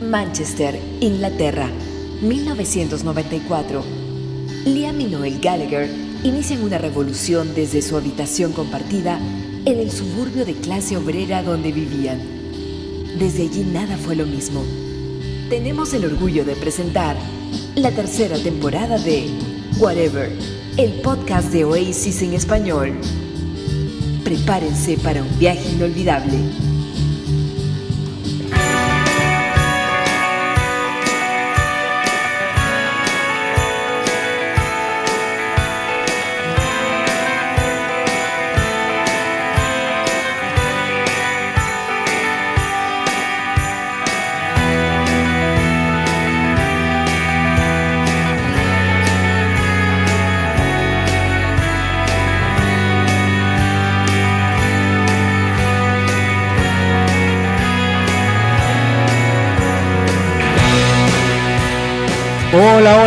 Manchester, Inglaterra, 1994. Liam y Noel Gallagher inician una revolución desde su habitación compartida en el suburbio de clase obrera donde vivían. Desde allí nada fue lo mismo. Tenemos el orgullo de presentar la tercera temporada de Whatever, el podcast de Oasis en español. Prepárense para un viaje inolvidable.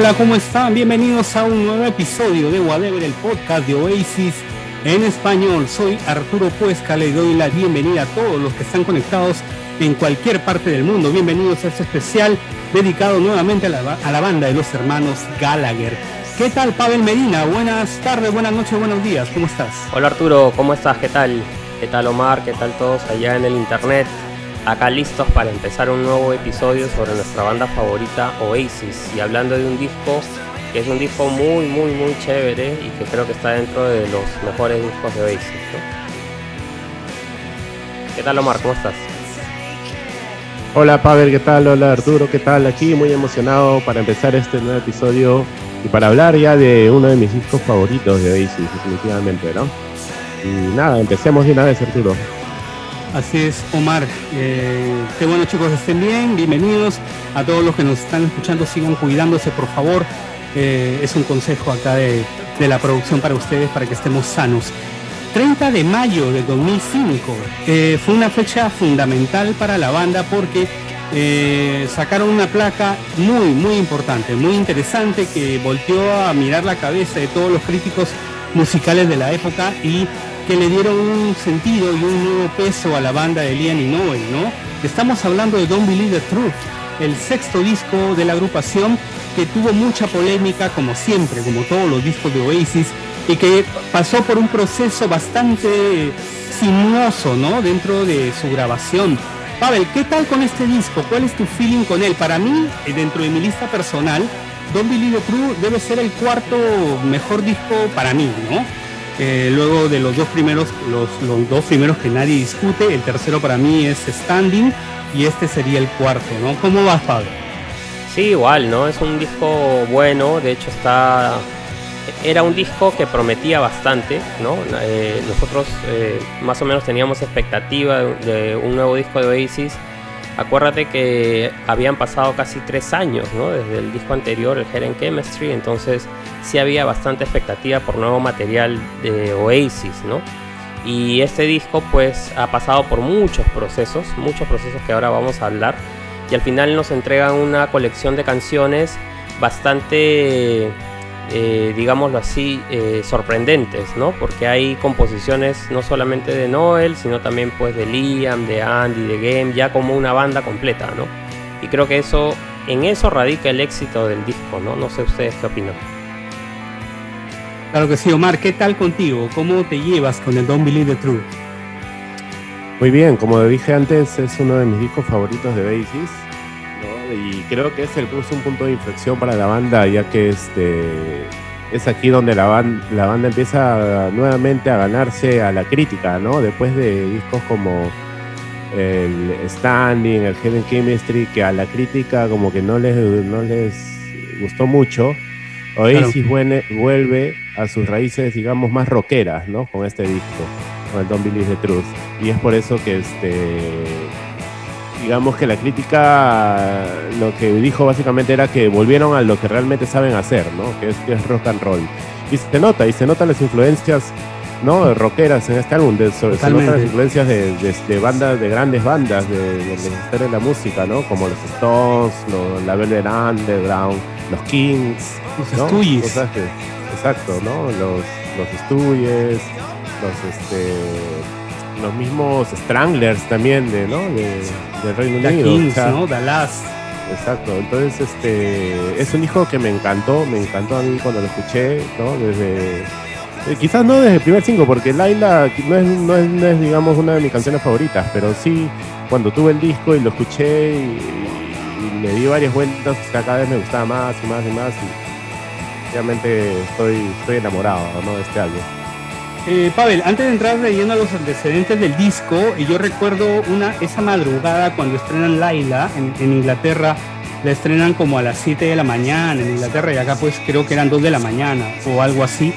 Hola, ¿cómo están? Bienvenidos a un nuevo episodio de Whatever, el podcast de Oasis en español. Soy Arturo Puesca, le doy la bienvenida a todos los que están conectados en cualquier parte del mundo. Bienvenidos a este especial dedicado nuevamente a la, a la banda de los hermanos Gallagher. ¿Qué tal, Pavel Medina? Buenas tardes, buenas noches, buenos días. ¿Cómo estás? Hola Arturo, ¿cómo estás? ¿Qué tal? ¿Qué tal Omar? ¿Qué tal todos allá en el internet? Acá listos para empezar un nuevo episodio sobre nuestra banda favorita Oasis y hablando de un disco que es un disco muy muy muy chévere y que creo que está dentro de los mejores discos de Oasis. ¿Qué tal Omar? ¿Cómo estás? Hola Pavel, ¿qué tal? Hola Arturo, ¿qué tal? Aquí muy emocionado para empezar este nuevo episodio y para hablar ya de uno de mis discos favoritos de Oasis, definitivamente, ¿no? Y nada, empecemos de una vez Arturo. Así es, Omar. Eh, qué bueno chicos, estén bien, bienvenidos. A todos los que nos están escuchando, sigan cuidándose, por favor. Eh, es un consejo acá de, de, la producción para ustedes, para que estemos sanos. 30 de mayo de 2005 eh, fue una fecha fundamental para la banda porque sacaron una placa muy, muy importante, muy interesante que volteó a mirar la cabeza de todos los críticos musicales de la época y que le dieron un sentido y un nuevo peso a la banda de Liam y Noel, ¿no? Estamos hablando de Don't Believe the Truth, el sexto disco de la agrupación que tuvo mucha polémica, como siempre, como todos los discos de Oasis, y que pasó por un proceso bastante sinuoso, ¿no? Dentro de su grabación. Pavel, ¿qué tal con este disco? ¿Cuál es tu feeling con él? Para mí, dentro de mi lista personal, Don't Believe the Truth debe ser el cuarto mejor disco para mí, ¿no? Eh, luego de los dos primeros, los, dos primeros que nadie discute, el tercero para mí es Standing y este sería el cuarto, ¿no? ¿Cómo vas, Pablo? Sí, igual, ¿no? Es un disco bueno, de hecho está... Era un disco que prometía bastante, ¿no? Eh, nosotros eh, más o menos teníamos expectativa de un nuevo disco de Oasis. Acuérdate que habían pasado casi tres años, ¿no? Desde el disco anterior, el Hidden Chemistry, entonces sí había bastante expectativa por nuevo material de Oasis, ¿no? Y este disco pues ha pasado por muchos procesos, muchos procesos que ahora vamos a hablar. Y al final nos entregan una colección de canciones bastante, eh, digámoslo así, eh, sorprendentes, ¿no? Porque hay composiciones no solamente de Noel, sino también pues de Liam, de Andy, de Game, ya como una banda completa, ¿no? Y creo que eso, en eso radica el éxito del disco, ¿no? No sé ustedes qué opinan. Claro que sí, Omar, ¿qué tal contigo? ¿Cómo te llevas con el Don't Believe the Truth? Muy bien, como dije antes, es uno de mis discos favoritos de Oasis. Y creo que es el un punto de inflexión para la banda, ya que este, es aquí donde la, banda, la banda empieza nuevamente a ganarse a la crítica, ¿no? Después de discos como el Standing, el Hidden Chemistry, que a la crítica como que no les, no les gustó mucho. Oasis claro. vuelve a sus raíces, digamos, más rockeras, ¿no? Con este disco, con el Don't Believe the Truth. Y es por eso que, este, digamos que la crítica lo que dijo básicamente era que volvieron a lo que realmente saben hacer, ¿no? Que es, que es rock and roll. Y se nota, y se notan las influencias, ¿no? Rockeras en este álbum, de, sobre, se notan las influencias de, de, de, bandas, de grandes bandas de, de, de la historia de la música, ¿no? Como los Stones, los, la Velvet Underground, los Kings, los ¿no? Stooges. Exacto, ¿no? Los, los Stooges, los, este, los mismos Stranglers también de, ¿no? de, Reino The Unido. Kings, o sea, ¿no? Dallas. exacto. Entonces, este, es un disco que me encantó, me encantó a mí cuando lo escuché, ¿no? Desde, eh, quizás no desde el primer cinco, porque Laila no es, no, es, no es, digamos, una de mis canciones favoritas, pero sí, cuando tuve el disco y lo escuché y, y le di varias vueltas, cada vez me gustaba más y más y más, y realmente estoy, estoy enamorado, ¿no? De este álbum. Eh, Pavel, antes de entrar leyendo los antecedentes del disco, y yo recuerdo una esa madrugada cuando estrenan Laila en, Inglaterra, la estrenan como a las 7 de la mañana en Inglaterra y acá pues creo que eran 2 de la mañana o algo así.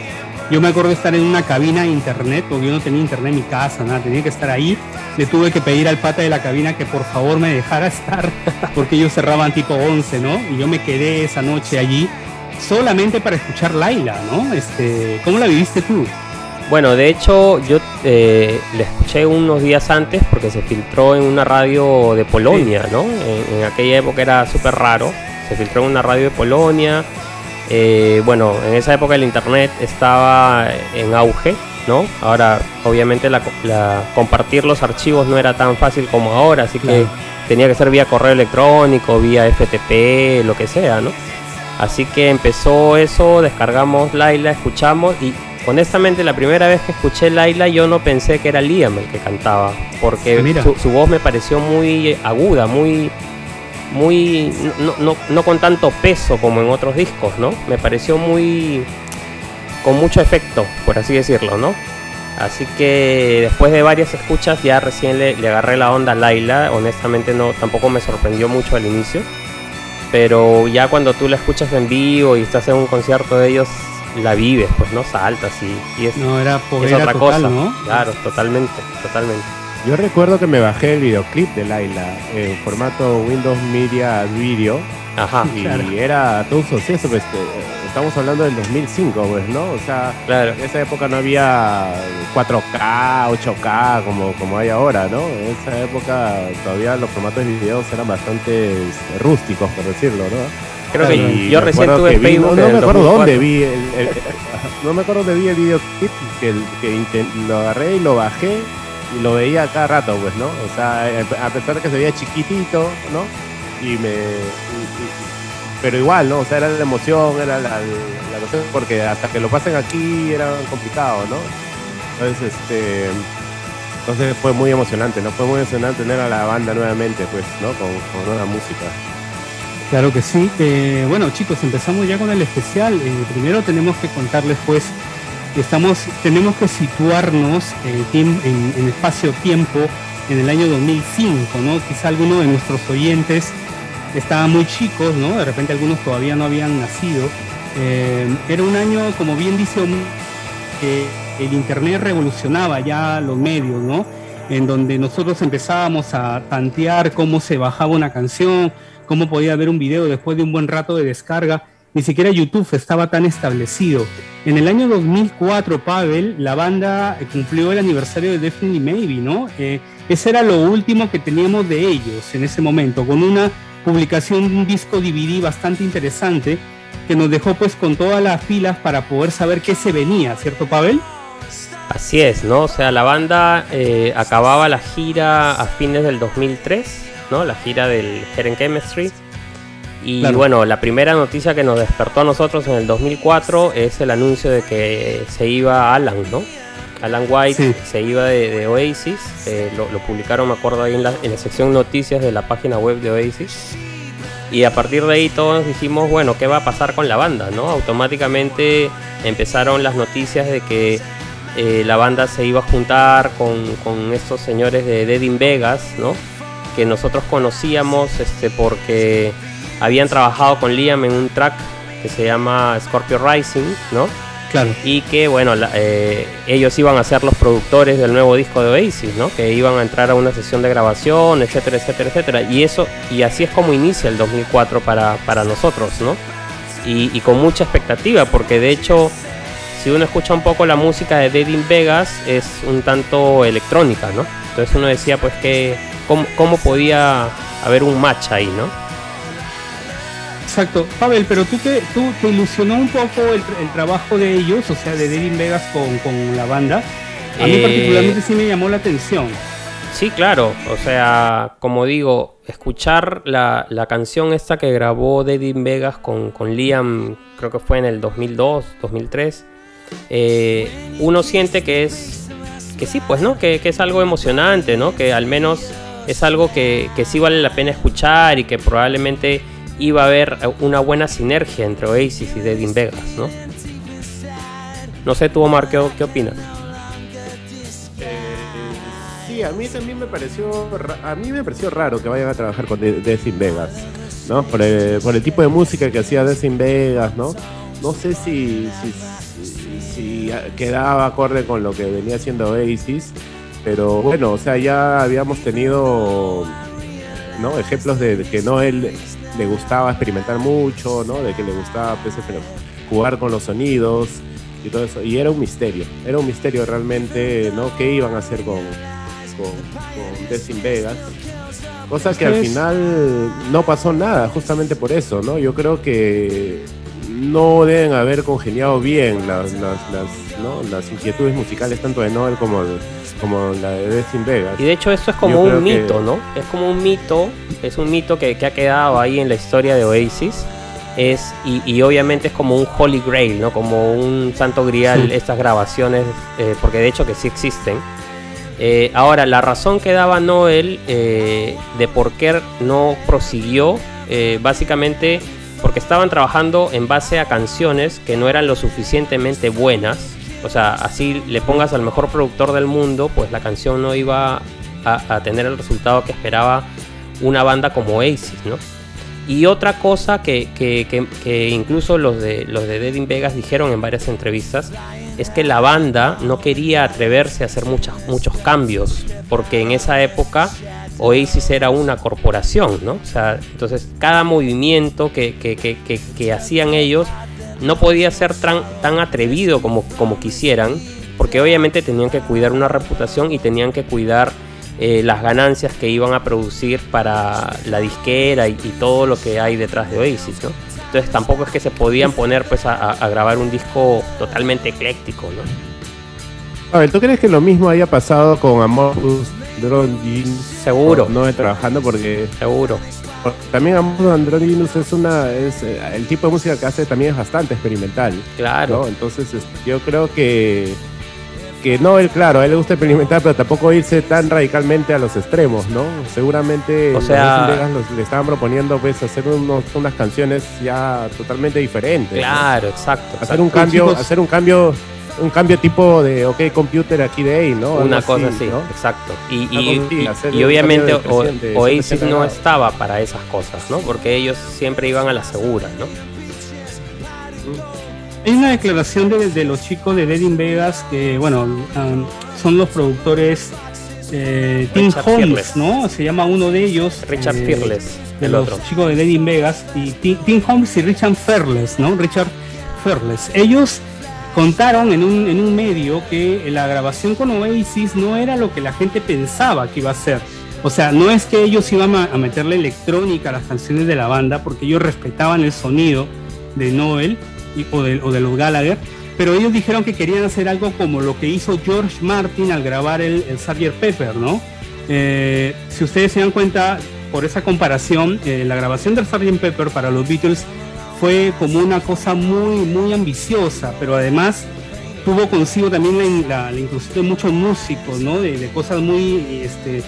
Yo me acuerdo de estar en una cabina de internet, porque yo no tenía internet en mi casa, nada, tenía que estar ahí. Le tuve que pedir al pata de la cabina que por favor me dejara estar, porque ellos cerraban tipo 11, ¿no? Y yo me quedé esa noche allí solamente para escuchar Laila, ¿no? Este, ¿Cómo la viviste tú? Bueno, de hecho yo eh, le escuché unos días antes porque se filtró en una radio de Polonia, sí. ¿no? En, en, aquella época era súper raro. Se filtró en una radio de Polonia. Eh, bueno, en esa época el internet estaba en auge, ¿no? Ahora, obviamente, la, la, compartir los archivos no era tan fácil como ahora, así claro. que tenía que ser vía correo electrónico, vía FTP, lo que sea, ¿no? Así que empezó eso, descargamos Laila, escuchamos y honestamente la primera vez que escuché Laila yo no pensé que era Liam el que cantaba, porque su, su, voz me pareció muy aguda, muy muy no, no, no, con tanto peso como en otros discos, ¿no? Me pareció muy con mucho efecto, por así decirlo, ¿no? Así que después de varias escuchas ya recién le, le agarré la onda a Laila, honestamente no tampoco me sorprendió mucho al inicio. Pero ya cuando tú la escuchas en vivo y estás en un concierto de ellos, la vives, pues no saltas y, y es, no, era es otra total, cosa. ¿no? Claro, totalmente, totalmente. Yo recuerdo que me bajé el videoclip de Laila en formato Windows Media Video. Ajá. Y claro. era todo un suceso. Pues, estamos hablando del 2005, pues, ¿no? O sea, claro. en esa época no había 4K, 8K como, como hay ahora, ¿no? En esa época todavía los formatos de videos eran bastante rústicos, por decirlo, ¿no? Creo que yo recién tuve Facebook. No, no me acuerdo dónde vi el, el, no me acuerdo dónde vi el videoclip que, que lo agarré y lo bajé y lo veía cada rato, pues, ¿no? O sea, a pesar de que se veía chiquitito, ¿no? Y me. Y, y, pero igual, ¿no? O sea, era la emoción, era la, la cosa, porque hasta que lo pasen aquí era complicado, ¿no? Entonces, este. Entonces fue muy emocionante, ¿no? Fue muy emocionante tener a la banda nuevamente, pues, ¿no? Con, con nueva música. Claro que sí. Eh, bueno, chicos, empezamos ya con el especial. Eh, primero tenemos que contarles, pues, estamos, tenemos que situarnos en, en, en espacio-tiempo en el año 2005, ¿no? Quizá algunos de nuestros oyentes estaban muy chicos, ¿no? De repente algunos todavía no habían nacido. Eh, era un año, como bien dice que el Internet revolucionaba ya los medios, ¿no? En donde nosotros empezábamos a tantear cómo se bajaba una canción, cómo podía ver un video después de un buen rato de descarga ni siquiera YouTube estaba tan establecido. En el año 2004, Pavel, la banda cumplió el aniversario de Definitely Maybe, ¿no? Eh, ese era lo último que teníamos de ellos en ese momento, con una publicación de un disco DVD bastante interesante que nos dejó pues con todas las filas para poder saber qué se venía, ¿cierto, Pavel? Así es, ¿no? O sea, la banda eh, acababa la gira a fines del 2003, ¿no? La gira del Heren Chemistry y claro. bueno, la primera noticia que nos despertó a nosotros en el 2004 es el anuncio de que se iba Alan, ¿no? Alan White sí. se iba de, de Oasis, eh, lo, lo, publicaron, me acuerdo, ahí en la, en la, sección noticias de la página web de Oasis. Y a partir de ahí todos dijimos, bueno, ¿qué va a pasar con la banda? ¿no? Automáticamente empezaron las noticias de que eh, la banda se iba a juntar con, con estos señores de Dead in Vegas, ¿no? Que nosotros conocíamos este, porque habían trabajado con Liam en un track que se llama Scorpio Rising, ¿no? Claro. Y que, bueno, la, eh, ellos iban a ser los productores del nuevo disco de Oasis, ¿no? Que iban a entrar a una sesión de grabación, etcétera, etcétera, etcétera. Y eso, y así es como inicia el 2004 para, para nosotros, ¿no? Y, y con mucha expectativa, porque de hecho, si uno escucha un poco la música de Dead in Vegas, es un tanto electrónica, ¿no? Entonces uno decía, pues, que, ¿cómo, cómo podía haber un match ahí, ¿no? Exacto. Pavel, pero tú te, tú te ilusionó un poco el, el, trabajo de ellos, o sea, de Devin Vegas con, con la banda. A mí eh, particularmente sí me llamó la atención. Sí, claro. O sea, como digo, escuchar la, la canción esta que grabó Dedim Vegas con, con, Liam, creo que fue en el 2002, 2003, eh, uno siente que es, que sí, pues, ¿no? Que, que, es algo emocionante, ¿no? Que al menos es algo que, que sí vale la pena escuchar y que probablemente iba a haber una buena sinergia entre Oasis y Dedim Vegas, ¿no? No sé tú, Omar, ¿qué, qué opinas? sí, a mí también me pareció, a mí me pareció raro que vayan a trabajar con Desim Vegas, ¿no? Por el, por el, tipo de música que hacía Desim Vegas, ¿no? No sé si, si, si, quedaba acorde con lo que venía haciendo Oasis, pero bueno, o sea, ya habíamos tenido, ¿no? Ejemplos de, que no él le gustaba experimentar mucho, ¿no? De que le gustaba pues, jugar con los sonidos y todo eso. Y era un misterio, era un misterio realmente, ¿no? ¿Qué iban a hacer con, con, Vegas. Cosa que al final no pasó nada, justamente por eso, ¿no? Yo creo que no deben haber congeniado bien las, las, las, las inquietudes musicales tanto de Noel como, como la de Desim Vegas. Y de hecho esto es como un mito, ¿no? Es como un mito, es un mito que, que, ha quedado ahí en la historia de Oasis. Es, y, y, obviamente es como un holy grail, ¿no? Como un santo grial estas grabaciones, eh, porque de hecho que sí existen eh, ahora, la razón que daba Noel eh, de por qué no prosiguió, básicamente porque estaban trabajando en base a canciones que no eran lo suficientemente buenas. O sea, así le pongas al mejor productor del mundo, pues la canción no iba a, tener el resultado que esperaba una banda como Oasis, ¿no? Y otra cosa que, que, incluso los de, los de Dead in Vegas dijeron en varias entrevistas es que la banda no quería atreverse a hacer muchas, muchos cambios, porque en esa época Oasis era una corporación, ¿no? O sea, entonces cada movimiento que, que, que, que hacían ellos no podía ser tan, tan atrevido como, como quisieran, porque obviamente tenían que cuidar una reputación y tenían que cuidar eh, las ganancias que iban a producir para la disquera y, y, todo lo que hay detrás de Oasis, ¿no? Entonces tampoco es que se podían poner pues a, a grabar un disco totalmente ecléctico, ¿no? A ver, ¿tú crees que lo mismo haya pasado con Amorphous Androgynous? Seguro. No, no trabajando porque... Seguro. También Amorphous Androgynous es una... Es, el tipo de música que hace también es bastante experimental. Claro. ¿no? Entonces yo creo que que no, él, claro, a él le gusta experimentar, pero tampoco irse tan radicalmente a los extremos, ¿no? Seguramente o sea, los, le estaban proponiendo pues hacer unos, unas canciones ya totalmente diferentes. Claro, ¿no? exacto. Hacer exacto. un cambio, hacer un cambio un cambio tipo de OK Computer aquí de ahí, ¿no? Una Algo cosa así, ¿no? exacto. Y, y, y, y obviamente o, Oasis no estaba para esas cosas, ¿no? Porque ellos siempre iban a la segura, ¿no? Hay una declaración de, de los chicos de Dead in Vegas que, bueno, um, son los productores eh, Tim Richard Holmes, Fearless. ¿no? Se llama uno de ellos. Richard eh, Fearless, de el los otro. chicos de Dead in Vegas. Y Tim, Tim Holmes y Richard Fearless, ¿no? Richard Fearless. Ellos contaron en un, en un medio que la grabación con Oasis no era lo que la gente pensaba que iba a ser. O sea, no es que ellos iban a, meterle electrónica a las canciones de la banda, porque ellos respetaban el sonido de Noel o de, o de, los Gallagher, pero ellos dijeron que querían hacer algo como lo que hizo George Martin al grabar el, el. Pepper, ¿no? Eh, si ustedes se dan cuenta, por esa comparación, eh, la grabación del Sgt. Pepper para los Beatles fue como una cosa muy, muy ambiciosa, pero además tuvo consigo también la, la, inclusión de muchos músicos, ¿no? De, cosas muy este,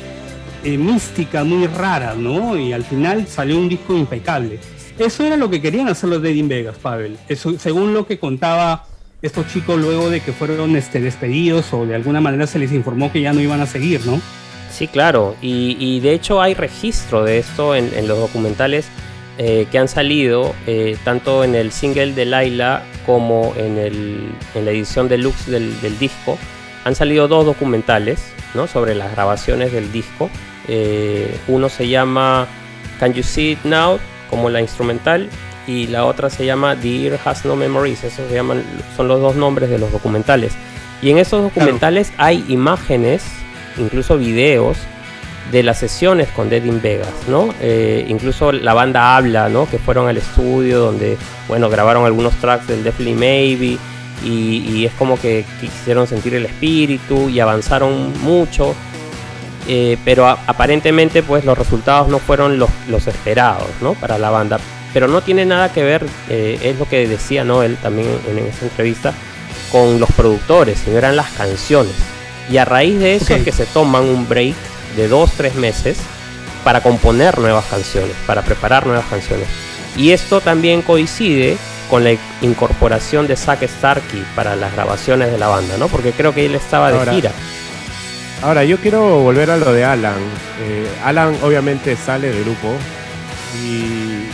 eh, místicas, muy raras, ¿no? Y al final salió un disco impecable. Eso era lo que querían hacer los de Dead in Vegas, Pavel. Según lo que contaba estos chicos luego de que fueron este, despedidos o de alguna manera se les informó que ya no iban a seguir, ¿no? Sí, claro. Y, de hecho hay registro de esto en los documentales eh, que han salido, eh, tanto en el single de Laila como en, el, en la edición deluxe del, del, disco. Han salido dos documentales ¿no? sobre las grabaciones del disco. Eh, uno se llama Can You See It Now? como la instrumental y la otra se llama The Ear Has No Memories, esos se llaman, son los dos nombres de los documentales. Y en esos documentales claro. hay imágenes, incluso videos de las sesiones con Dead in Vegas, ¿no? Eh, incluso la banda habla, ¿no? Que fueron al estudio donde, bueno, grabaron algunos tracks del Definitely Maybe y, y es como que quisieron sentir el espíritu y avanzaron mucho. eh, pero aparentemente pues los resultados no fueron los, los, esperados, ¿no? Para la banda. Pero no tiene nada que ver, eh, es lo que decía Noel también en, esa entrevista, con los productores, sino eran las canciones. Y a raíz de eso es que se toman un break de dos, tres meses para componer nuevas canciones, para preparar nuevas canciones. Y esto también coincide con la incorporación de Zack Starkey para las grabaciones de la banda, ¿no? Porque creo que él estaba de gira. Ahora, yo quiero volver a lo de Alan. Eh, Alan obviamente sale del grupo y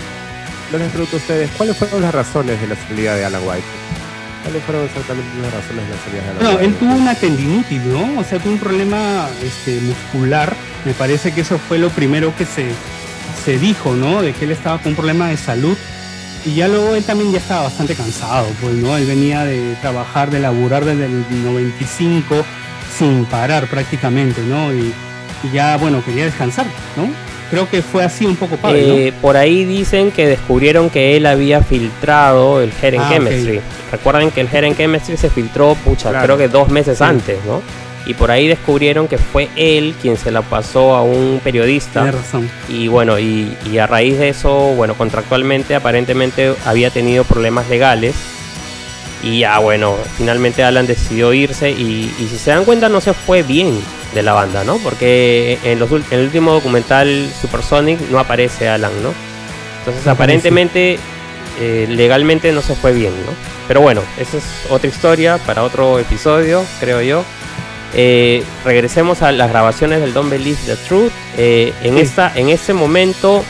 yo les pregunto a ustedes, ¿cuáles fueron las razones de la salida de Alan White? ¿Cuáles fueron exactamente las razones de la de? No, él tuvo una tendinitis, ¿no? O sea, tuvo un problema este, muscular. Me parece que eso fue lo primero que se, se dijo, ¿no? De que él estaba con un problema de salud y ya luego él también ya estaba bastante cansado, pues, ¿no? Él venía de trabajar, de laburar desde el 95 sin parar prácticamente, ¿no? Y, ya, bueno, quería descansar, ¿no? Creo que fue así un poco eh, Por ahí dicen que descubrieron que él había filtrado el Heren ah, Chemistry. Recuerden que el Heren Chemistry se filtró, pucha, creo que dos meses antes, ¿no? y por ahí descubrieron que fue él quien se la pasó a un periodista. razón. Y bueno, y, a raíz de eso, bueno, contractualmente aparentemente había tenido problemas legales. Y ya bueno, finalmente Alan decidió irse y, si se dan cuenta no se fue bien de la banda, ¿no? Porque en, los, en el último documental Supersonic no aparece Alan, ¿no? Entonces aparentemente eh, legalmente no se fue bien, ¿no? Pero bueno, esa es otra historia para otro episodio, creo yo. Eh, regresemos a las grabaciones del Don't Believe the Truth. Eh, en, esta, en ese momento,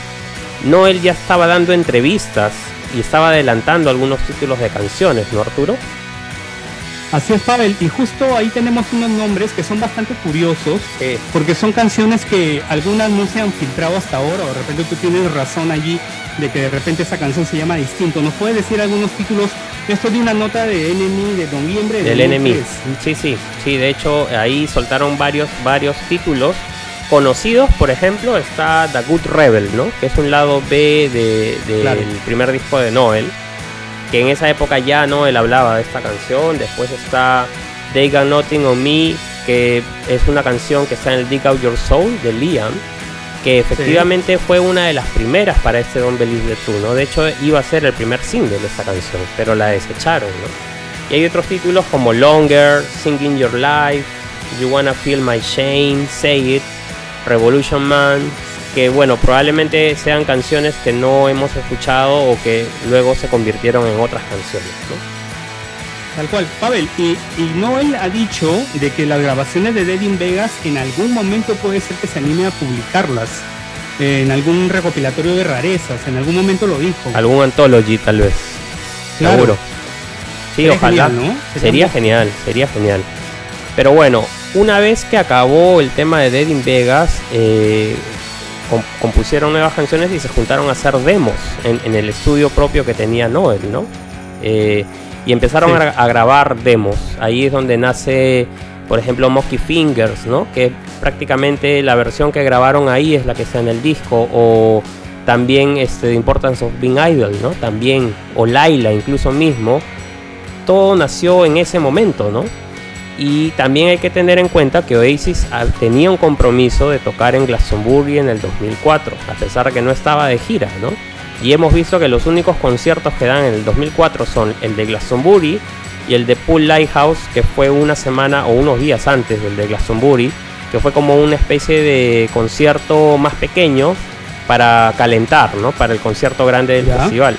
Noel ya estaba dando entrevistas y estaba adelantando algunos títulos de canciones, ¿no, Arturo? Así es, Pavel. Y justo ahí tenemos unos nombres que son bastante curiosos, porque son canciones que algunas no se han filtrado hasta ahora, o de repente tú tienes razón allí de que de repente esa canción se llama distinto. ¿Nos puede decir algunos títulos? Esto de una nota de Enemy de noviembre del Enemy. Sí, sí, sí. De hecho, ahí soltaron varios, varios títulos conocidos. Por ejemplo, está The Good Rebel, ¿no? Que es un lado B del primer disco de Noel. Que en esa época ya Noel hablaba de esta canción. Después está They Got Nothing on Me, que es una canción que está en el Dig Out Your Soul de Liam que efectivamente fue una de las primeras para este Don't Believe the True, ¿no? De hecho, iba a ser el primer single de esta canción, pero la desecharon, ¿no? Y hay otros títulos como Longer, Singing Your Life, You Wanna Feel My Shame, Say It, Revolution Man, que bueno, probablemente sean canciones que no hemos escuchado o que luego se convirtieron en otras canciones, ¿no? Tal cual, Pavel, y, Noel ha dicho de que las grabaciones de Dead in Vegas en algún momento puede ser que se anime a publicarlas en algún recopilatorio de rarezas, en algún momento lo dijo. Algún anthology tal vez. Seguro. Sí, ojalá. ¿no? Sería, genial, sería genial. Pero bueno, una vez que acabó el tema de Dead in Vegas, eh, compusieron nuevas canciones y se juntaron a hacer demos en, el estudio propio que tenía Noel, ¿no? Eh, y empezaron a, grabar demos. Ahí es donde nace, por ejemplo, Monkey Fingers, ¿no? Que prácticamente la versión que grabaron ahí es la que está en el disco. O también este, The Importance of Being Idol, ¿no? También, o Laila incluso mismo. Todo nació en ese momento, ¿no? Y también hay que tener en cuenta que Oasis tenía un compromiso de tocar en Glastonbury en el 2004, a pesar de que no estaba de gira, ¿no? Y hemos visto que los únicos conciertos que dan en el 2004 son el de Glastonbury y el de Pool Lighthouse, que fue una semana o unos días antes del de Glastonbury, que fue como una especie de concierto más pequeño para calentar, ¿no? Para el concierto grande del festival.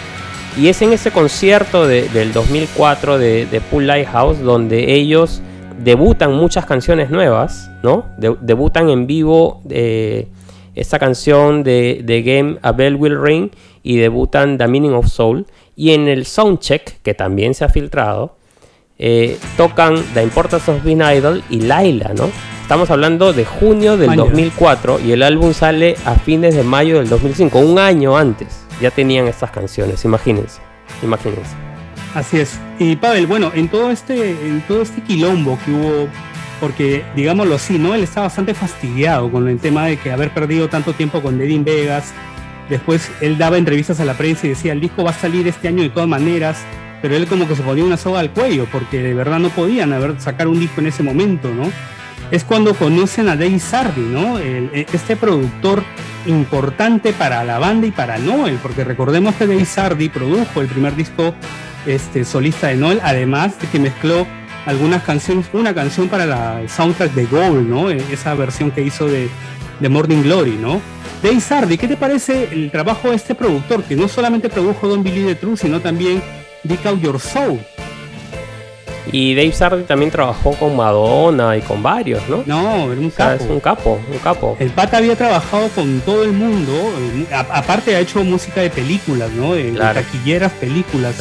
Y es en ese concierto del 2004 de, de Pool Lighthouse donde ellos debutan muchas canciones nuevas, ¿no? debutan en vivo eh, esta canción de, de Game A Bell Will Ring y debutan The Meaning of Soul. Y en el soundcheck, que también se ha filtrado, eh, tocan The Importance of Being Idol y Laila, ¿no? Estamos hablando de junio del 2004 y el álbum sale a fines de mayo del 2005, un año antes. Ya tenían estas canciones, imagínense, imagínense. Así es. Y Pavel, bueno, en todo este, en todo este quilombo que hubo, porque digámoslo así, ¿no? Él está bastante fastidiado con el tema de que haber perdido tanto tiempo con Dead Vegas, Después él daba entrevistas a la prensa y decía, el disco va a salir este año de todas maneras, pero él como que se ponía una soga al cuello, porque de verdad no podían haber sacar un disco en ese momento, ¿no? es cuando conocen a Dave Sardi, ¿no? E, este productor importante para la banda y para Noel, porque recordemos que Dave Sardi produjo el primer disco este, solista de Noel, además de que mezcló algunas canciones, una canción para la soundtrack de Gold, ¿no? E, esa versión que hizo de, de Morning Glory, ¿no? Dave Sardi, ¿qué te parece el trabajo de este productor que no solamente produjo Don Billy the True, sino también Dick Out Your Soul? Y Dave Sardi también trabajó con Madonna y con varios, ¿no? No, era un capo. es un capo, un capo. El pata había trabajado con todo el mundo. Eh, aparte ha hecho música de películas, ¿no? De, taquilleras, películas.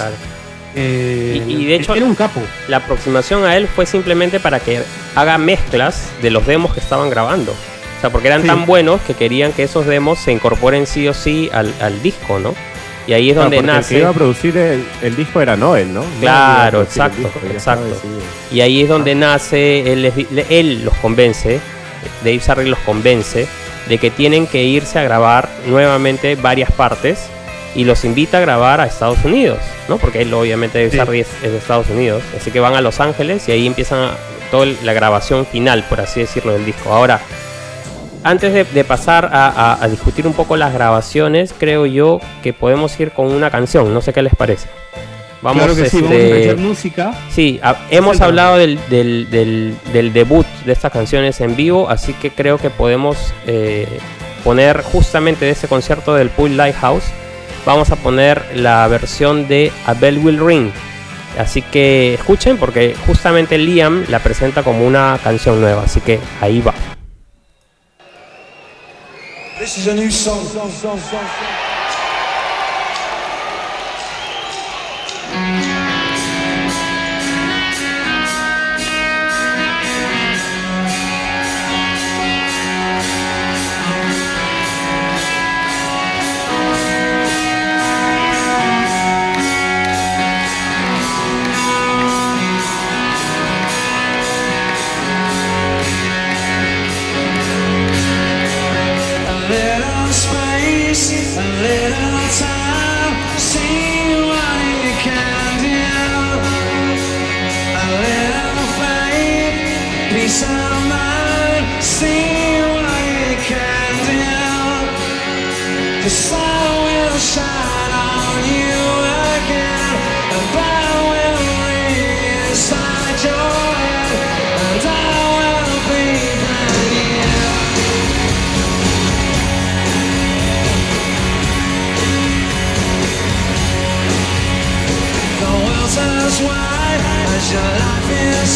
Eh, y, de hecho, era un capo. La aproximación a él fue simplemente para que haga mezclas de los demos que estaban grabando. O sea, porque eran tan buenos que querían que esos demos se incorporen sí o sí al, al disco, ¿no? Y ahí es donde nace. El que iba a producir el, disco era Noel, ¿no? Claro, exacto, exacto. Y ahí es donde nace, él, él los convence, Dave Sarri los convence de que tienen que irse a grabar nuevamente varias partes y los invita a grabar a Estados Unidos, ¿no? Porque él obviamente Dave Sarri es, de Estados Unidos, así que van a Los Ángeles y ahí empiezan toda la grabación final, por así decirlo, del disco. Ahora, antes de, pasar a, discutir un poco las grabaciones, creo yo que podemos ir con una canción. No sé qué les parece. Vamos, claro que sí, vamos a este, música. Sí, hemos hablado del, debut de estas canciones en vivo, así que creo que podemos eh, poner justamente de ese concierto del Pool Lighthouse. Vamos a poner la versión de A Bell Will Ring. Así que escuchen porque justamente Liam la presenta como una canción nueva, así que ahí va.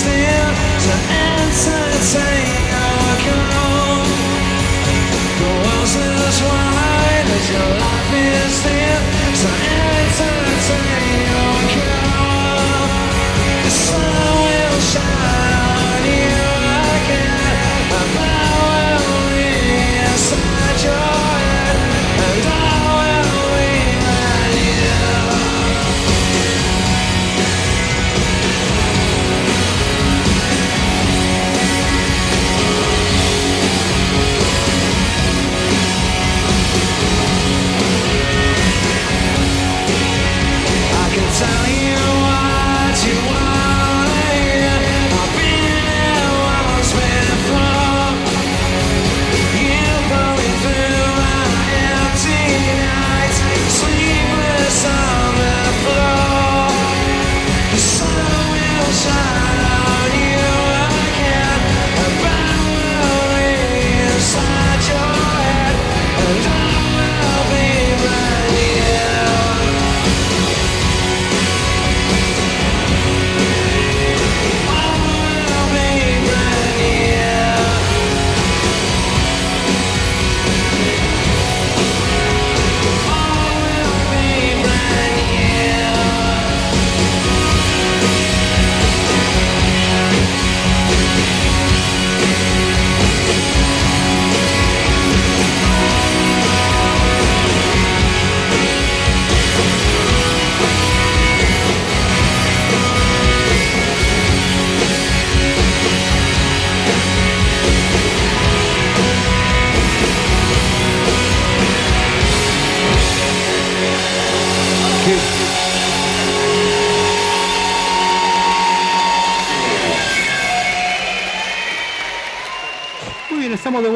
understand.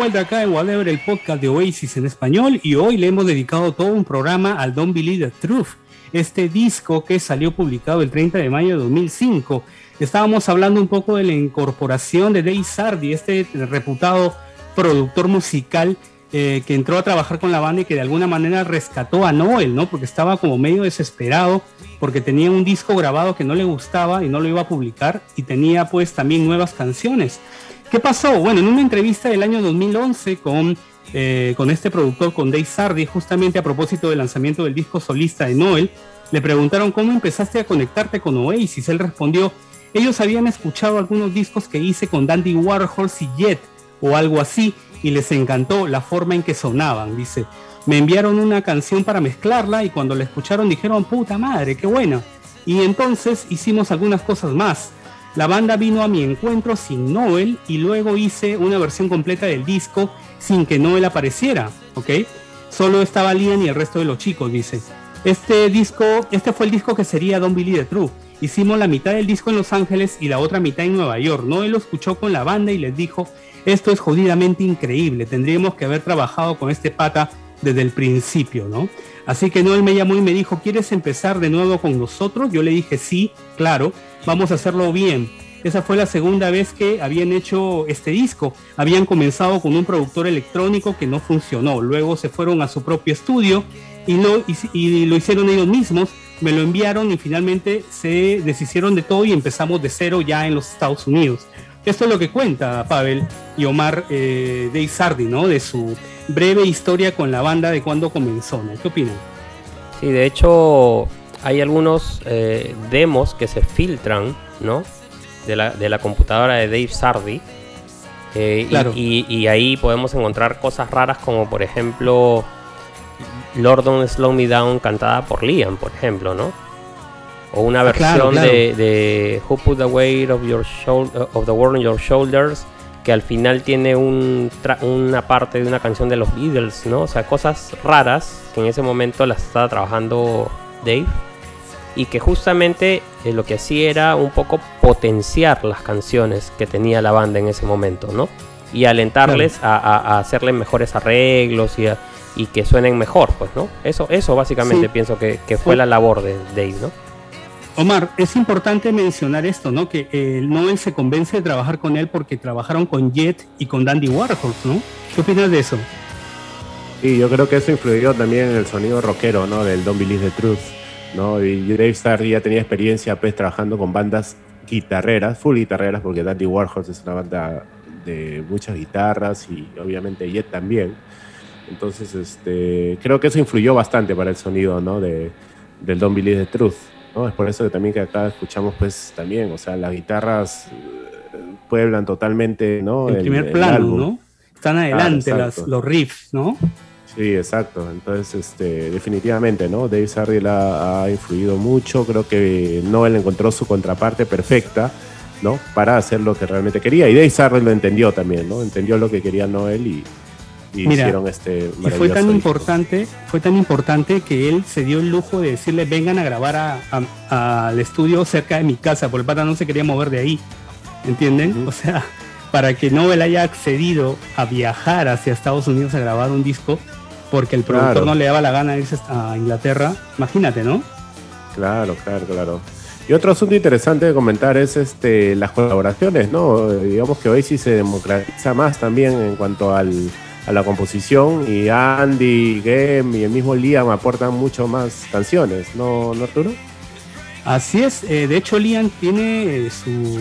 Vuelta acá en Whatever, el podcast de Oasis en español, y hoy le hemos dedicado todo un programa al Don't Believe the Truth, este disco que salió publicado el 30 de mayo de 2005. Estábamos hablando un poco de la incorporación de Dave Sardi, este reputado productor musical eh, que entró a trabajar con la banda y que de alguna manera rescató a Noel, ¿no? Porque estaba como medio desesperado porque tenía un disco grabado que no le gustaba y no lo iba a publicar y tenía pues también nuevas canciones. ¿Qué pasó? Bueno, en una entrevista del año 2011 con, eh, con este productor, con Dave Sardi, justamente a propósito del lanzamiento del disco solista de Noel, le preguntaron cómo empezaste a conectarte con Oasis. Él respondió, ellos habían escuchado algunos discos que hice con Dandy Warhols y Jet o algo así y les encantó la forma en que sonaban. Dice, me enviaron una canción para mezclarla y cuando la escucharon dijeron, puta madre, qué buena. Y entonces hicimos algunas cosas más. La banda vino a mi encuentro sin Noel y luego hice una versión completa del disco sin que Noel apareciera, ¿ok? Solo estaba Liam y el resto de los chicos, dice. Este disco, este fue el disco que sería Don't Believe the True. Hicimos la mitad del disco en Los Ángeles y la otra mitad en Nueva York. Noel lo escuchó con la banda y les dijo, esto es jodidamente increíble, tendríamos que haber trabajado con este pata desde el principio, ¿no? Así que Noel me llamó y me dijo, ¿quieres empezar de nuevo con nosotros? Yo le dije, sí, claro, vamos a hacerlo bien. Esa fue la segunda vez que habían hecho este disco. Habían comenzado con un productor electrónico que no funcionó. Luego se fueron a su propio estudio y lo, hicieron ellos mismos. Me lo enviaron y finalmente se deshicieron de todo y empezamos de cero ya en los Estados Unidos. Esto es lo que cuenta Pavel y Omar eh, de Isardi, ¿no? De su breve historia con la banda de cuando comenzó, ¿no? ¿Qué opinan? Sí, de hecho hay algunos eh, demos que se filtran, ¿no? De la, de la computadora de Dave Sardi. Eh, y, y, ahí podemos encontrar cosas raras como por ejemplo Lord Don't Slow Me Down cantada por Liam, por ejemplo, ¿no? o una ah, versión De, de, Who Put the Weight of, your of the World on Your Shoulders que al final tiene un una parte de una canción de los Beatles, ¿no? O sea, cosas raras que en ese momento las estaba trabajando Dave y que justamente eh, lo que hacía era un poco potenciar las canciones que tenía la banda en ese momento, ¿no? Y alentarles a, hacerle mejores arreglos y, y, que suenen mejor, pues, ¿no? Eso, eso básicamente pienso que, que fue la labor de Dave, ¿no? Omar, es importante mencionar esto, ¿no? Que el Noel se convence de trabajar con él porque trabajaron con Jet y con Dandy Warhols, ¿no? ¿Qué opinas de eso? Sí, yo creo que eso influyó también en el sonido rockero, ¿no? Del Don't Believe the Truth, ¿no? Y Dave Starr ya tenía experiencia, pues, trabajando con bandas guitarreras, full guitarreras, porque Dandy Warhols es una banda de muchas guitarras y obviamente Jet también. Entonces, este, creo que eso influyó bastante para el sonido, ¿no? De, del Don't Believe the Truth. Es por eso que también que acá escuchamos pues también, o sea, las guitarras eh, pueblan totalmente, ¿no? En primer plano, ¿no? Están adelante los riffs, ¿no? Sí, exacto. Entonces, este, definitivamente, ¿no? Dave Sarriel ha, influido mucho. Creo que Noel encontró su contraparte perfecta, ¿no? Para hacer lo que realmente quería. Y Dave Sarriel lo entendió también, ¿no? Entendió lo que quería Noel y, y hicieron este y fue tan importante fue tan importante que él se dio el lujo de decirle vengan a grabar al estudio cerca de mi casa porque el pata no se quería mover de ahí ¿entienden? o sea para que Nobel haya accedido a viajar hacia Estados Unidos a grabar un disco porque el productor no le daba la gana de irse a Inglaterra imagínate ¿no? claro claro claro y otro asunto interesante de comentar es este las colaboraciones, ¿no? Digamos que hoy sí se democratiza más también en cuanto al, a la composición y Andy, Game y el mismo Liam aportan mucho más canciones, ¿no, ¿No Arturo? Así es, eh, de hecho Liam tiene eh, su,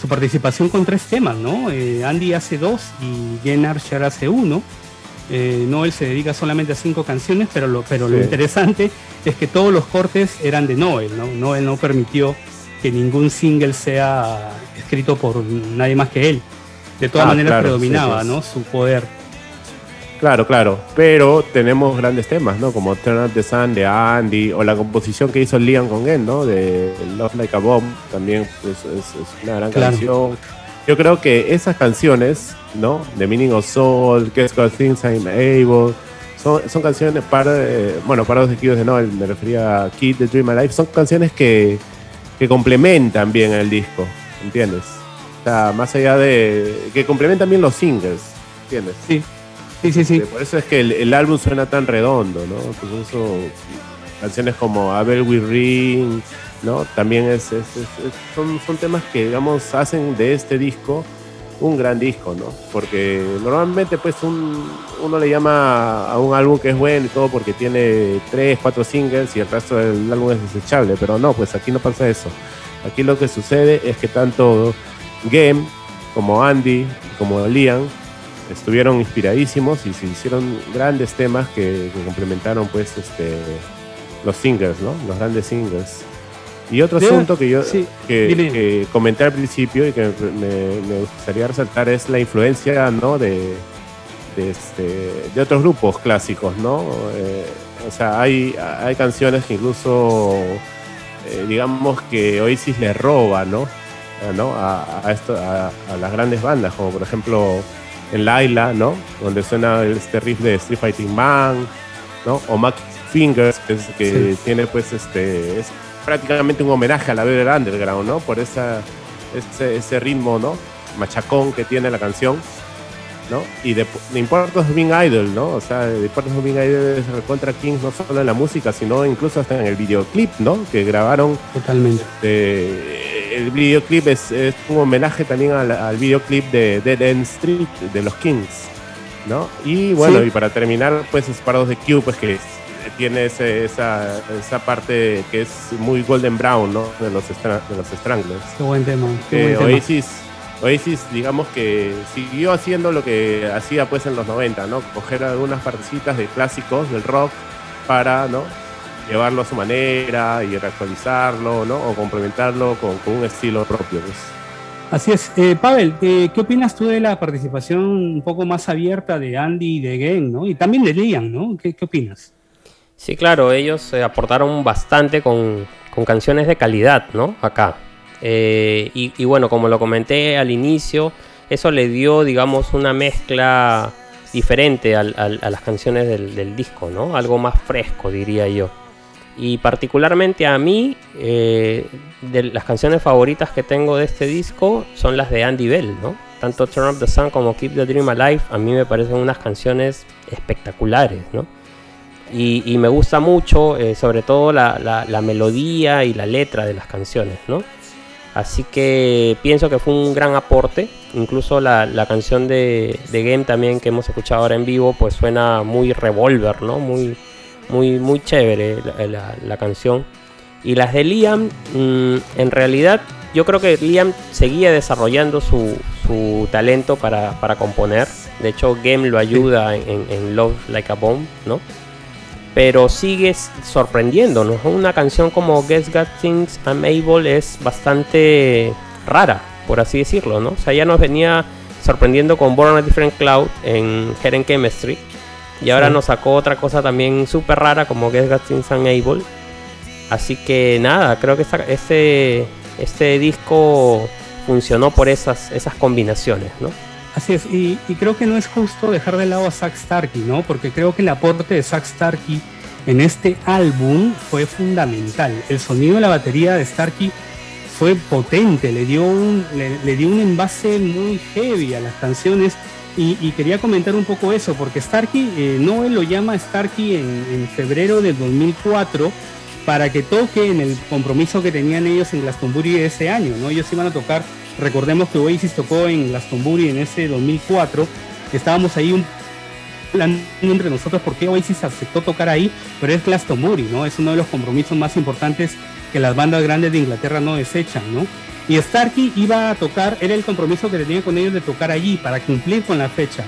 su, participación con tres temas, ¿no? Eh, Andy hace dos y Gen Archer hace uno. Noel se dedica solamente a cinco canciones, pero lo, pero lo interesante es que todos los cortes eran de Noel, ¿no? Noel no permitió que ningún single sea escrito por nadie más que él. De todas ah, maneras predominaba, ¿no? Su poder. Claro, claro, pero tenemos grandes temas, ¿no? Como Turn Up the Sun de Andy o la composición que hizo Liam con él, ¿no? De Love Like a Bomb, también pues, es, una gran canción. Yo creo que esas canciones, ¿no? The Meaning of Soul, Guess What Things I'm Able, son, son canciones para, eh, bueno, para los equipos de Noel, me refería a Kid the Dream Alive, son canciones que, que complementan bien el disco, ¿entiendes? O sea, más allá de que complementan bien los singles ¿Entiendes? Sí. Por eso es que el, álbum suena tan redondo, ¿no? Pues canciones como Abel We Ring, ¿no? También es, son, temas que, digamos, hacen de este disco un gran disco, ¿no? Porque normalmente pues uno le llama a un álbum que es bueno y todo porque tiene tres, cuatro singles y el resto del álbum es desechable, pero no, pues aquí no pasa eso. Aquí lo que sucede es que tanto Game como Andy como Liam estuvieron inspiradísimos y se hicieron grandes temas que, complementaron pues este los singles, ¿no? Los grandes singles. Y otro asunto que yo que, comenté al principio y que me, gustaría resaltar es la influencia ¿no? de, de, este, de otros grupos clásicos, ¿no? Eh, o sea, hay, hay canciones que incluso, eh, digamos que Oasis le roba, ¿no? Eh, ¿no? A, a, esto, a, las grandes bandas, como por ejemplo en Laila, ¿no? Donde suena este riff de Street Fighting Man, ¿no? O Mac Fingers, que, que tiene pues este prácticamente un homenaje a la Velvet Underground, ¿no? Por esa, ese, ese, ritmo, ¿no? Machacón que tiene la canción, ¿no? Y de, de Import of Being Idol, ¿no? O sea, de Import of Being Idol es contra Kings no solo en la música, sino incluso hasta en el videoclip, ¿no? Que grabaron. Totalmente. El videoclip es, es, un homenaje también al, al, videoclip de Dead End Street de los Kings, ¿no? Y bueno, y para terminar, pues es Parados de Q, pues que tiene ese, esa, esa parte que es muy golden brown, ¿no? De los, de los Stranglers. Qué buen tema. Qué Oasis, Oasis, digamos que siguió haciendo lo que hacía pues en los 90, ¿no? Coger algunas partecitas de clásicos del rock para, ¿no? Llevarlo a su manera y reactualizarlo, ¿no? O complementarlo con, un estilo propio, pues. Así es. Eh, Pavel, eh, ¿qué opinas tú de la participación un poco más abierta de Andy y de Gen, ¿no? Y también de Liam, ¿no? ¿Qué, qué opinas? Sí, claro, ellos eh, aportaron bastante con, canciones de calidad, ¿no? Acá. Eh, y, bueno, como lo comenté al inicio, eso le dio, digamos, una mezcla diferente a las canciones del, disco, ¿no? Algo más fresco, diría yo. Y particularmente a mí, eh, de las canciones favoritas que tengo de este disco son las de Andy Bell, ¿no? Tanto Turn Up the Sun como Keep the Dream Alive a mí me parecen unas canciones espectaculares, ¿no? Y, me gusta mucho, eh, sobre todo la, melodía y la letra de las canciones, ¿no? Así que pienso que fue un gran aporte. Incluso la, canción de, Game también que hemos escuchado ahora en vivo, pues suena muy revolver, ¿no? Muy, muy, muy chévere la, canción. Y las de Liam, mm, en realidad, yo creo que Liam seguía desarrollando su, talento para, componer. De hecho, Game lo ayuda en, en Love Like a Bomb, ¿no? pero sigue sorprendiéndonos. Una canción como Guess Got Things I'm Able es bastante rara, por así decirlo, ¿no? O sea, ya nos venía sorprendiendo con Born a Different Cloud en Hidden Chemistry. Y ahora nos sacó otra cosa también súper rara como Guess Got Things I'm Able. Así que nada, creo que este, este disco funcionó por esas, esas combinaciones, ¿no? Así es, y, creo que no es justo dejar de lado a Zack Starkey, ¿no? Porque creo que el aporte de Zack Starkey en este álbum fue fundamental. El sonido de la batería de Starkey fue potente, le dio un, le, dio un envase muy heavy a las canciones. Y, quería comentar un poco eso, porque Starkey, eh, Noel lo llama Starkey en, en, febrero del 2004 para que toque en el compromiso que tenían ellos en Glastonbury ese año, ¿no? Ellos iban a tocar Recordemos que Oasis tocó en Glastonbury en ese 2004. Estábamos ahí un entre nosotros por qué Oasis aceptó tocar ahí, pero es Glastonbury, ¿no? Es uno de los compromisos más importantes que las bandas grandes de Inglaterra no desechan, ¿no? Y Starkey iba a tocar, era el compromiso que tenía con ellos de tocar allí para cumplir con la fecha.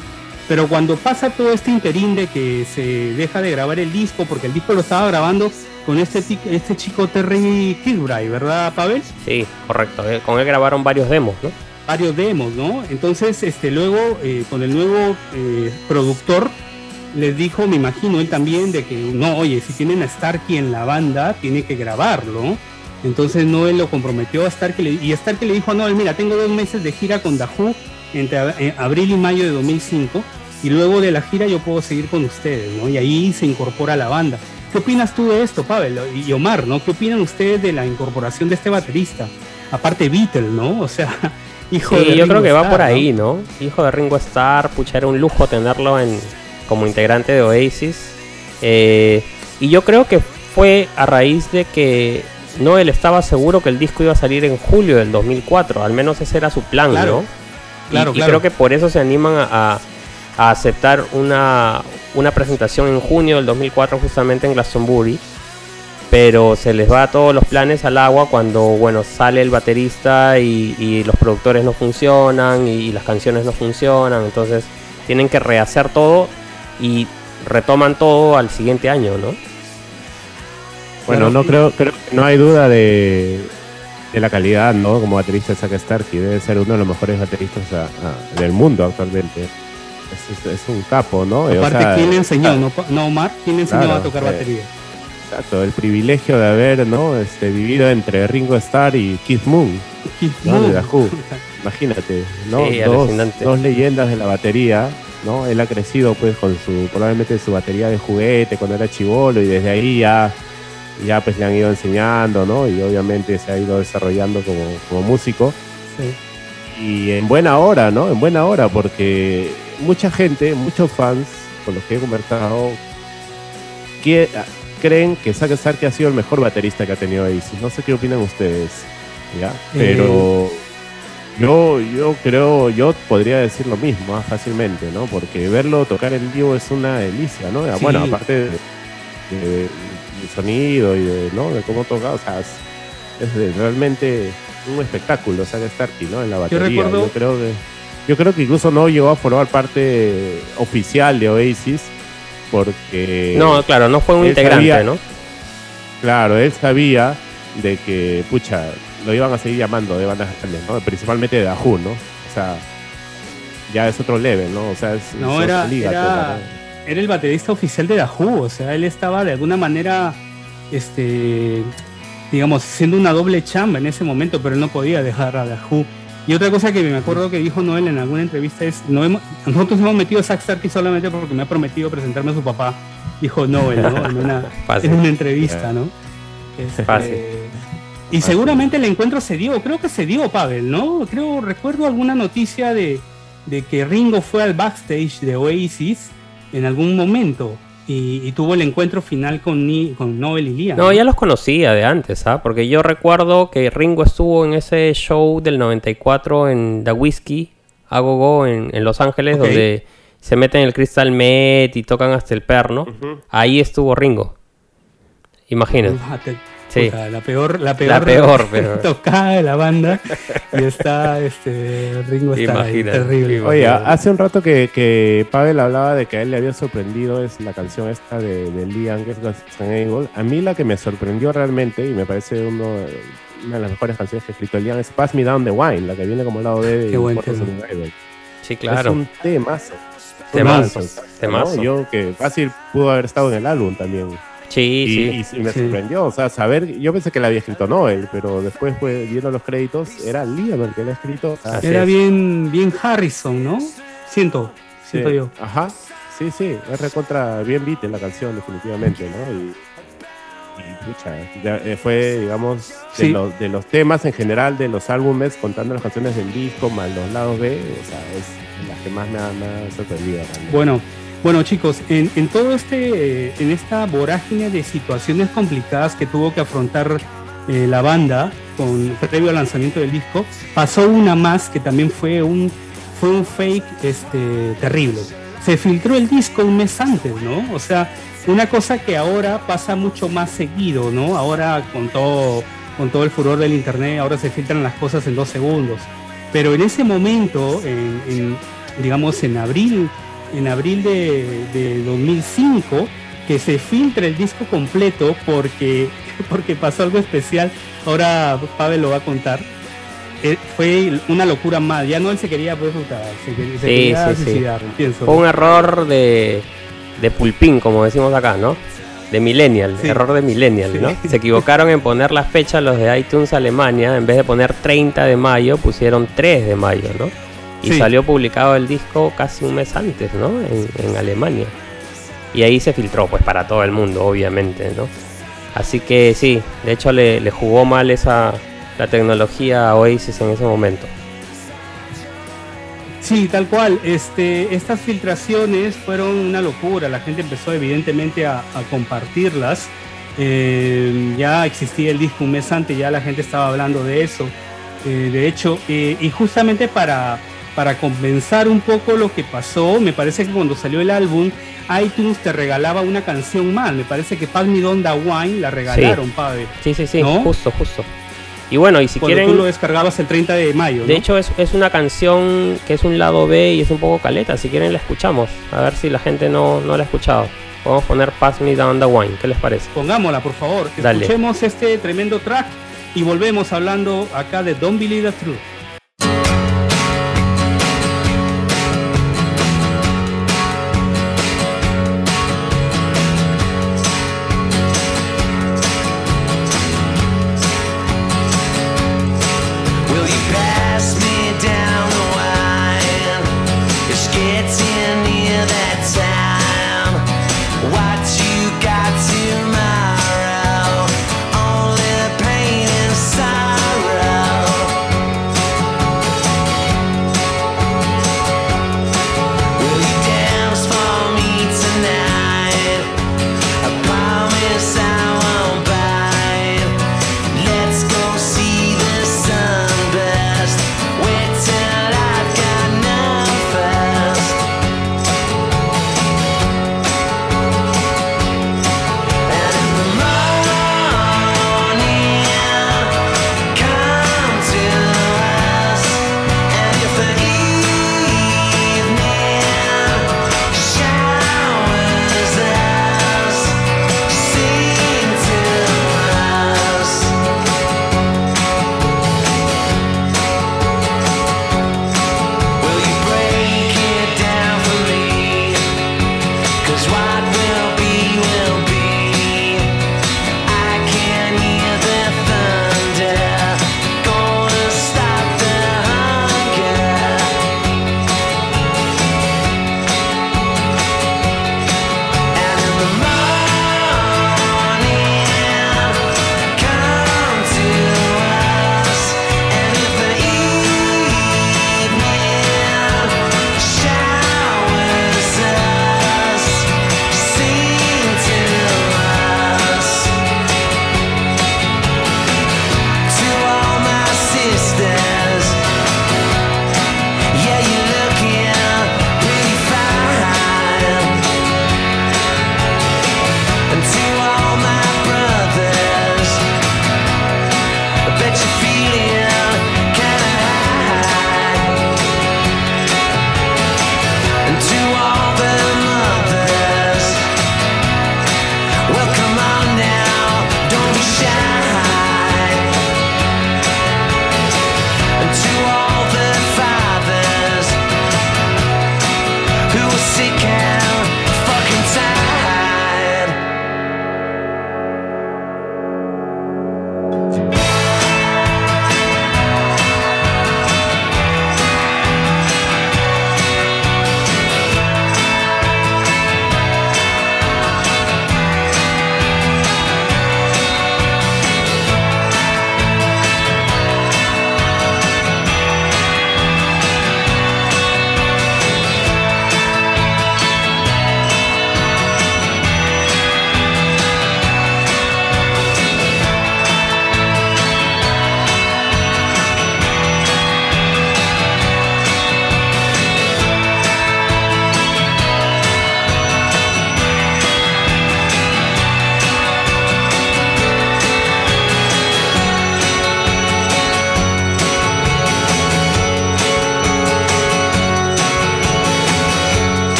Pero cuando pasa todo este interín de que se deja de grabar el disco, porque el disco lo estaba grabando con este, este chico Terry Kilbride, ¿verdad, Pavel? Sí, correcto. Eh, con él grabaron varios demos, ¿no? Varios demos, ¿no? Entonces, este, luego, eh, con el nuevo eh, productor, les dijo, me imagino él también, de que no, oye, si tienen a Starkey en la banda, tiene que grabarlo. Entonces Noel lo comprometió a Starkey y Starkey le dijo a Noel, mira, tengo dos meses de gira con Dahu entre abril y mayo de 2005 y luego de la gira yo puedo seguir con ustedes, ¿no? Y ahí se incorpora a la banda. ¿Qué opinas tú de esto, Pavel y Omar, ¿no? ¿Qué opinan ustedes de la incorporación de este baterista? Aparte Beatle, ¿no? O sea, hijo Sí, de yo Ringo creo que va Starr, por ¿no? ahí, ¿no? Hijo de Ringo Starr, pucha, era un lujo tenerlo en, como integrante de Oasis. Eh, y yo creo que fue a raíz de que Noel estaba seguro que el disco iba a salir en julio del 2004, al menos ese era su plan, Claro, ¿no? Y- claro, y, claro. creo que por eso se animan a, a- a aceptar una, una presentación en junio del 2004 justamente en Glastonbury. Pero se les va todos los planes al agua cuando bueno sale el baterista y, y los productores no funcionan y, y las canciones no funcionan. Entonces tienen que rehacer todo y retoman todo al siguiente año, ¿no? Bueno, no creo, creo que no hay duda de, de la calidad, ¿no? Como baterista de Zack Starkey, debe ser uno de los mejores bateristas a- a- del mundo actualmente. Es, es- es un capo, ¿no? O Aparte, sea, ¿quién le enseñó? ah, ¿No, Omar? ¿Quién le enseñó Claro, a tocar eh, batería? Exacto, el privilegio de haber, ¿no? Este, vivido entre Ringo Starr y Keith Moon, Keith no, Moon. de Who. imagínate, ¿no? Sí, dos, dos leyendas de la batería, ¿no? Él ha crecido pues con su, probablemente su batería de juguete cuando era chivolo y desde ahí ya, ya pues le han ido enseñando, ¿no? Y obviamente se ha ido desarrollando como, como músico. Sí. Y en buena hora, ¿no? En buena hora, porque mucha gente, muchos fans con los que he conversado, que, creen que Zack Starkey ha sido el mejor baterista que ha tenido Oasis. No sé qué opinan ustedes, ¿ya? Pero yo, yo creo, yo podría decir lo mismo ah, fácilmente, ¿no? Porque verlo tocar en vivo es una delicia, ¿no? Sí. Bueno, aparte de, de- del sonido y de, ¿no? de cómo toca, o sea, es, es de- realmente un espectáculo Zack Starkey, ¿no? En la batería. recuerdo- yo creo que yo creo que incluso no llegó a formar parte oficial de Oasis porque No, claro, no fue un integrante, sabía- ¿no? Claro, él sabía de que, pucha, lo iban a seguir llamando de bandas grandes, ¿no? Principalmente de Who, ¿no? O sea, ya es otro level, ¿no? O sea, es No, era, liga, era, toda, era el baterista oficial de Who, o sea, él estaba de alguna manera, este, digamos, siendo una doble chamba en ese momento, pero él no podía dejar a Who. Y otra cosa que me acuerdo que dijo Noel en alguna entrevista es, no hemos- nosotros hemos metido a Zack Starkey solamente porque me ha prometido presentarme a su papá, dijo Noel, ¿no? En una, Fácil. en una entrevista, ¿no? Este, Fácil. Y seguramente el encuentro se dio, creo que se dio, Pavel, ¿no? Creo, recuerdo alguna noticia de, de que Ringo fue al backstage de Oasis en algún momento y, y tuvo el encuentro final con, Ni- con Noel y Liam. No, ya los conocía de antes, ¿ah? Porque yo recuerdo que Ringo estuvo en ese show del 94 en The Whiskey, a Go Go, en, en Los Ángeles, donde se meten el Crystal Met y tocan hasta el perno. Ahí estuvo Ringo. Imagínate. Sí. puta, la peor, la peor, La peor, pero- tocada de la banda y está este Ringo está ahí, terrible. imagínate. Oye, hace un rato que, que Pavel hablaba de que a él le había sorprendido es la canción esta de, de Lee Angus Eagle. A mí la que me sorprendió realmente, y me parece uno, una de las mejores canciones que ha escrito Liam, es Pass Me Down the Wine, la que viene como lado B de Qué buen tema. Sí, Es claro. un temazo. Temazo, ¿no? temazo. Yo que fácil pudo haber estado en el álbum también. Sí, Y, sí. y- y me Sí. sorprendió, o sea, saber, yo pensé que la había escrito Noel, pero después fue, viendo los créditos, era Liam el que la ha escrito. Así Era es. bien, bien Harrison, ¿no? Siento, siento sí, yo. Ajá, sí, sí, es recontra bien beat en la canción, definitivamente, ¿no? Y, y pucha, de- eh, fue, digamos, de, Sí. los, de los temas en general de los álbumes, contando las canciones del disco, más los lados B, o sea, es la que más me ha, me ha sorprendido. realmente. Bueno, bueno chicos, en, todo este, eh, en esta vorágine de situaciones complicadas que tuvo que afrontar eh, la banda con previo al lanzamiento del disco, pasó una más que también fue un fue un fake este, terrible. Se filtró el disco un mes antes, ¿no? O sea, una cosa que ahora pasa mucho más seguido, ¿no? Ahora con todo con todo el furor del internet, ahora se filtran las cosas en dos segundos. Pero en ese momento, en- en, digamos en abril en abril de, de 2005 que se filtra el disco completo porque, porque pasó algo especial. Ahora Pavel lo va a contar. Eh, fue una locura más. Ya no él se quería, pues, se, Sí, quería sí, sí. suicidar, pienso. Fue un error de, de pulpín, como decimos acá, ¿no? De millennial, Sí. error de millennial, Sí. ¿no? Se equivocaron en poner la fecha los de iTunes Alemania, en vez de poner 30 de mayo, pusieron 3 de mayo, ¿no? Y Sí. salió publicado el disco casi un mes antes, ¿no? En, en Alemania. Y ahí se filtró, pues para todo el mundo, obviamente, ¿no? Así que sí, de hecho le, le jugó mal esa la tecnología a Oasis en ese momento. Sí, tal cual. Este, estas filtraciones fueron una locura. La gente empezó evidentemente a, compartirlas. Eh, ya existía el disco un mes antes, ya la gente estaba hablando de eso. Eh, de hecho, eh, y justamente para, para compensar un poco lo que pasó, me parece que cuando salió el álbum, iTunes te regalaba una canción más. Me parece que Pass Me Donda Wine la regalaron, sí. Sí, sí, sí, justo, justo. Y bueno, y si Cuando quieren. Tú lo descargabas el 30 de mayo. De hecho, es, es, una canción que es un lado B y es un poco caleta. Si quieren, la escuchamos. A ver si la gente no, no la ha escuchado. Podemos poner Pass Me Down the Wine. ¿Qué les parece? Pongámosla, por favor. Escuchemos este tremendo track y volvemos hablando acá de Don't Believe the Truth.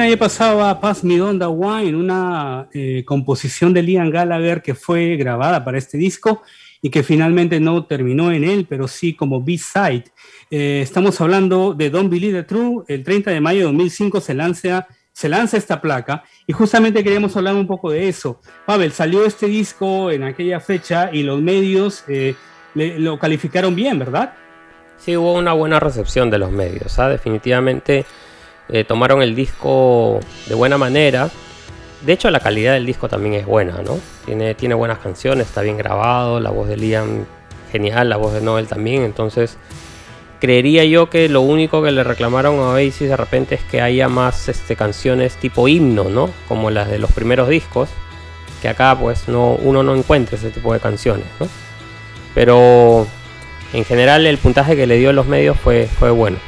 Bien, ahí pasaba Paz Mi Donda Wine, una eh, composición de Liam Gallagher que fue grabada para este disco y que finalmente no terminó en él, pero sí como B-side. Eh, estamos hablando de Don't Believe the True. El 30 de mayo de 2005 se lanza, se lanza esta placa y justamente queríamos hablar un poco de eso. Pavel, salió este disco en aquella fecha y los medios eh, lo calificaron bien, ¿verdad? Sí, hubo una buena recepción de los medios. ¿ah? Definitivamente eh, tomaron el disco de buena manera. de hecho, la calidad del disco también es buena, ¿no? Tiene, tiene buenas canciones, está bien grabado, la voz de Liam genial, la voz de Noel también. Entonces, creería yo que lo único que le reclamaron a Oasis de repente es que haya más este, canciones tipo himno, ¿no? Como las de los primeros discos. Que acá, pues, no, uno no encuentra ese tipo de canciones, ¿no? Pero en general, el puntaje que le dio los medios fue, fue bueno.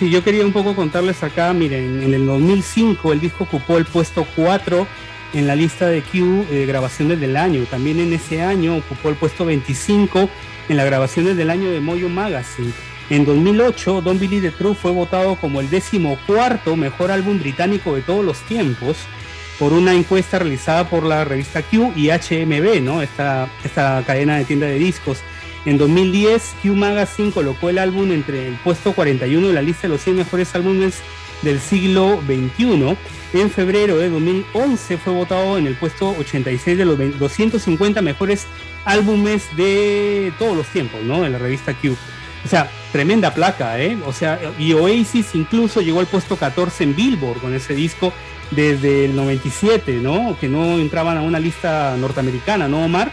Sí, yo quería un poco contarles acá, miren, en el 2005 el disco ocupó el puesto 4 en la lista de Q eh, grabaciones del año. También en ese año ocupó el puesto 25 en las grabaciones del año de Moyo Magazine. En 2008, Don't Believe the Truth fue votado como el décimo cuarto mejor álbum británico de todos los tiempos por una encuesta realizada por la revista Q y HMB, ¿no? Esta, esta cadena de tienda de discos. En 2010, Q Magazine colocó el álbum entre el puesto 41 de la lista de los 100 mejores álbumes del siglo XXI. En febrero de 2011 fue votado en el puesto 86 de los 250 mejores álbumes de todos los tiempos, ¿no? En la revista Q. O sea, tremenda placa, ¿eh? O sea, y Oasis incluso llegó al puesto 14 en Billboard con ese disco desde el 97, ¿no? Que no entraban a una lista norteamericana, ¿no, Omar?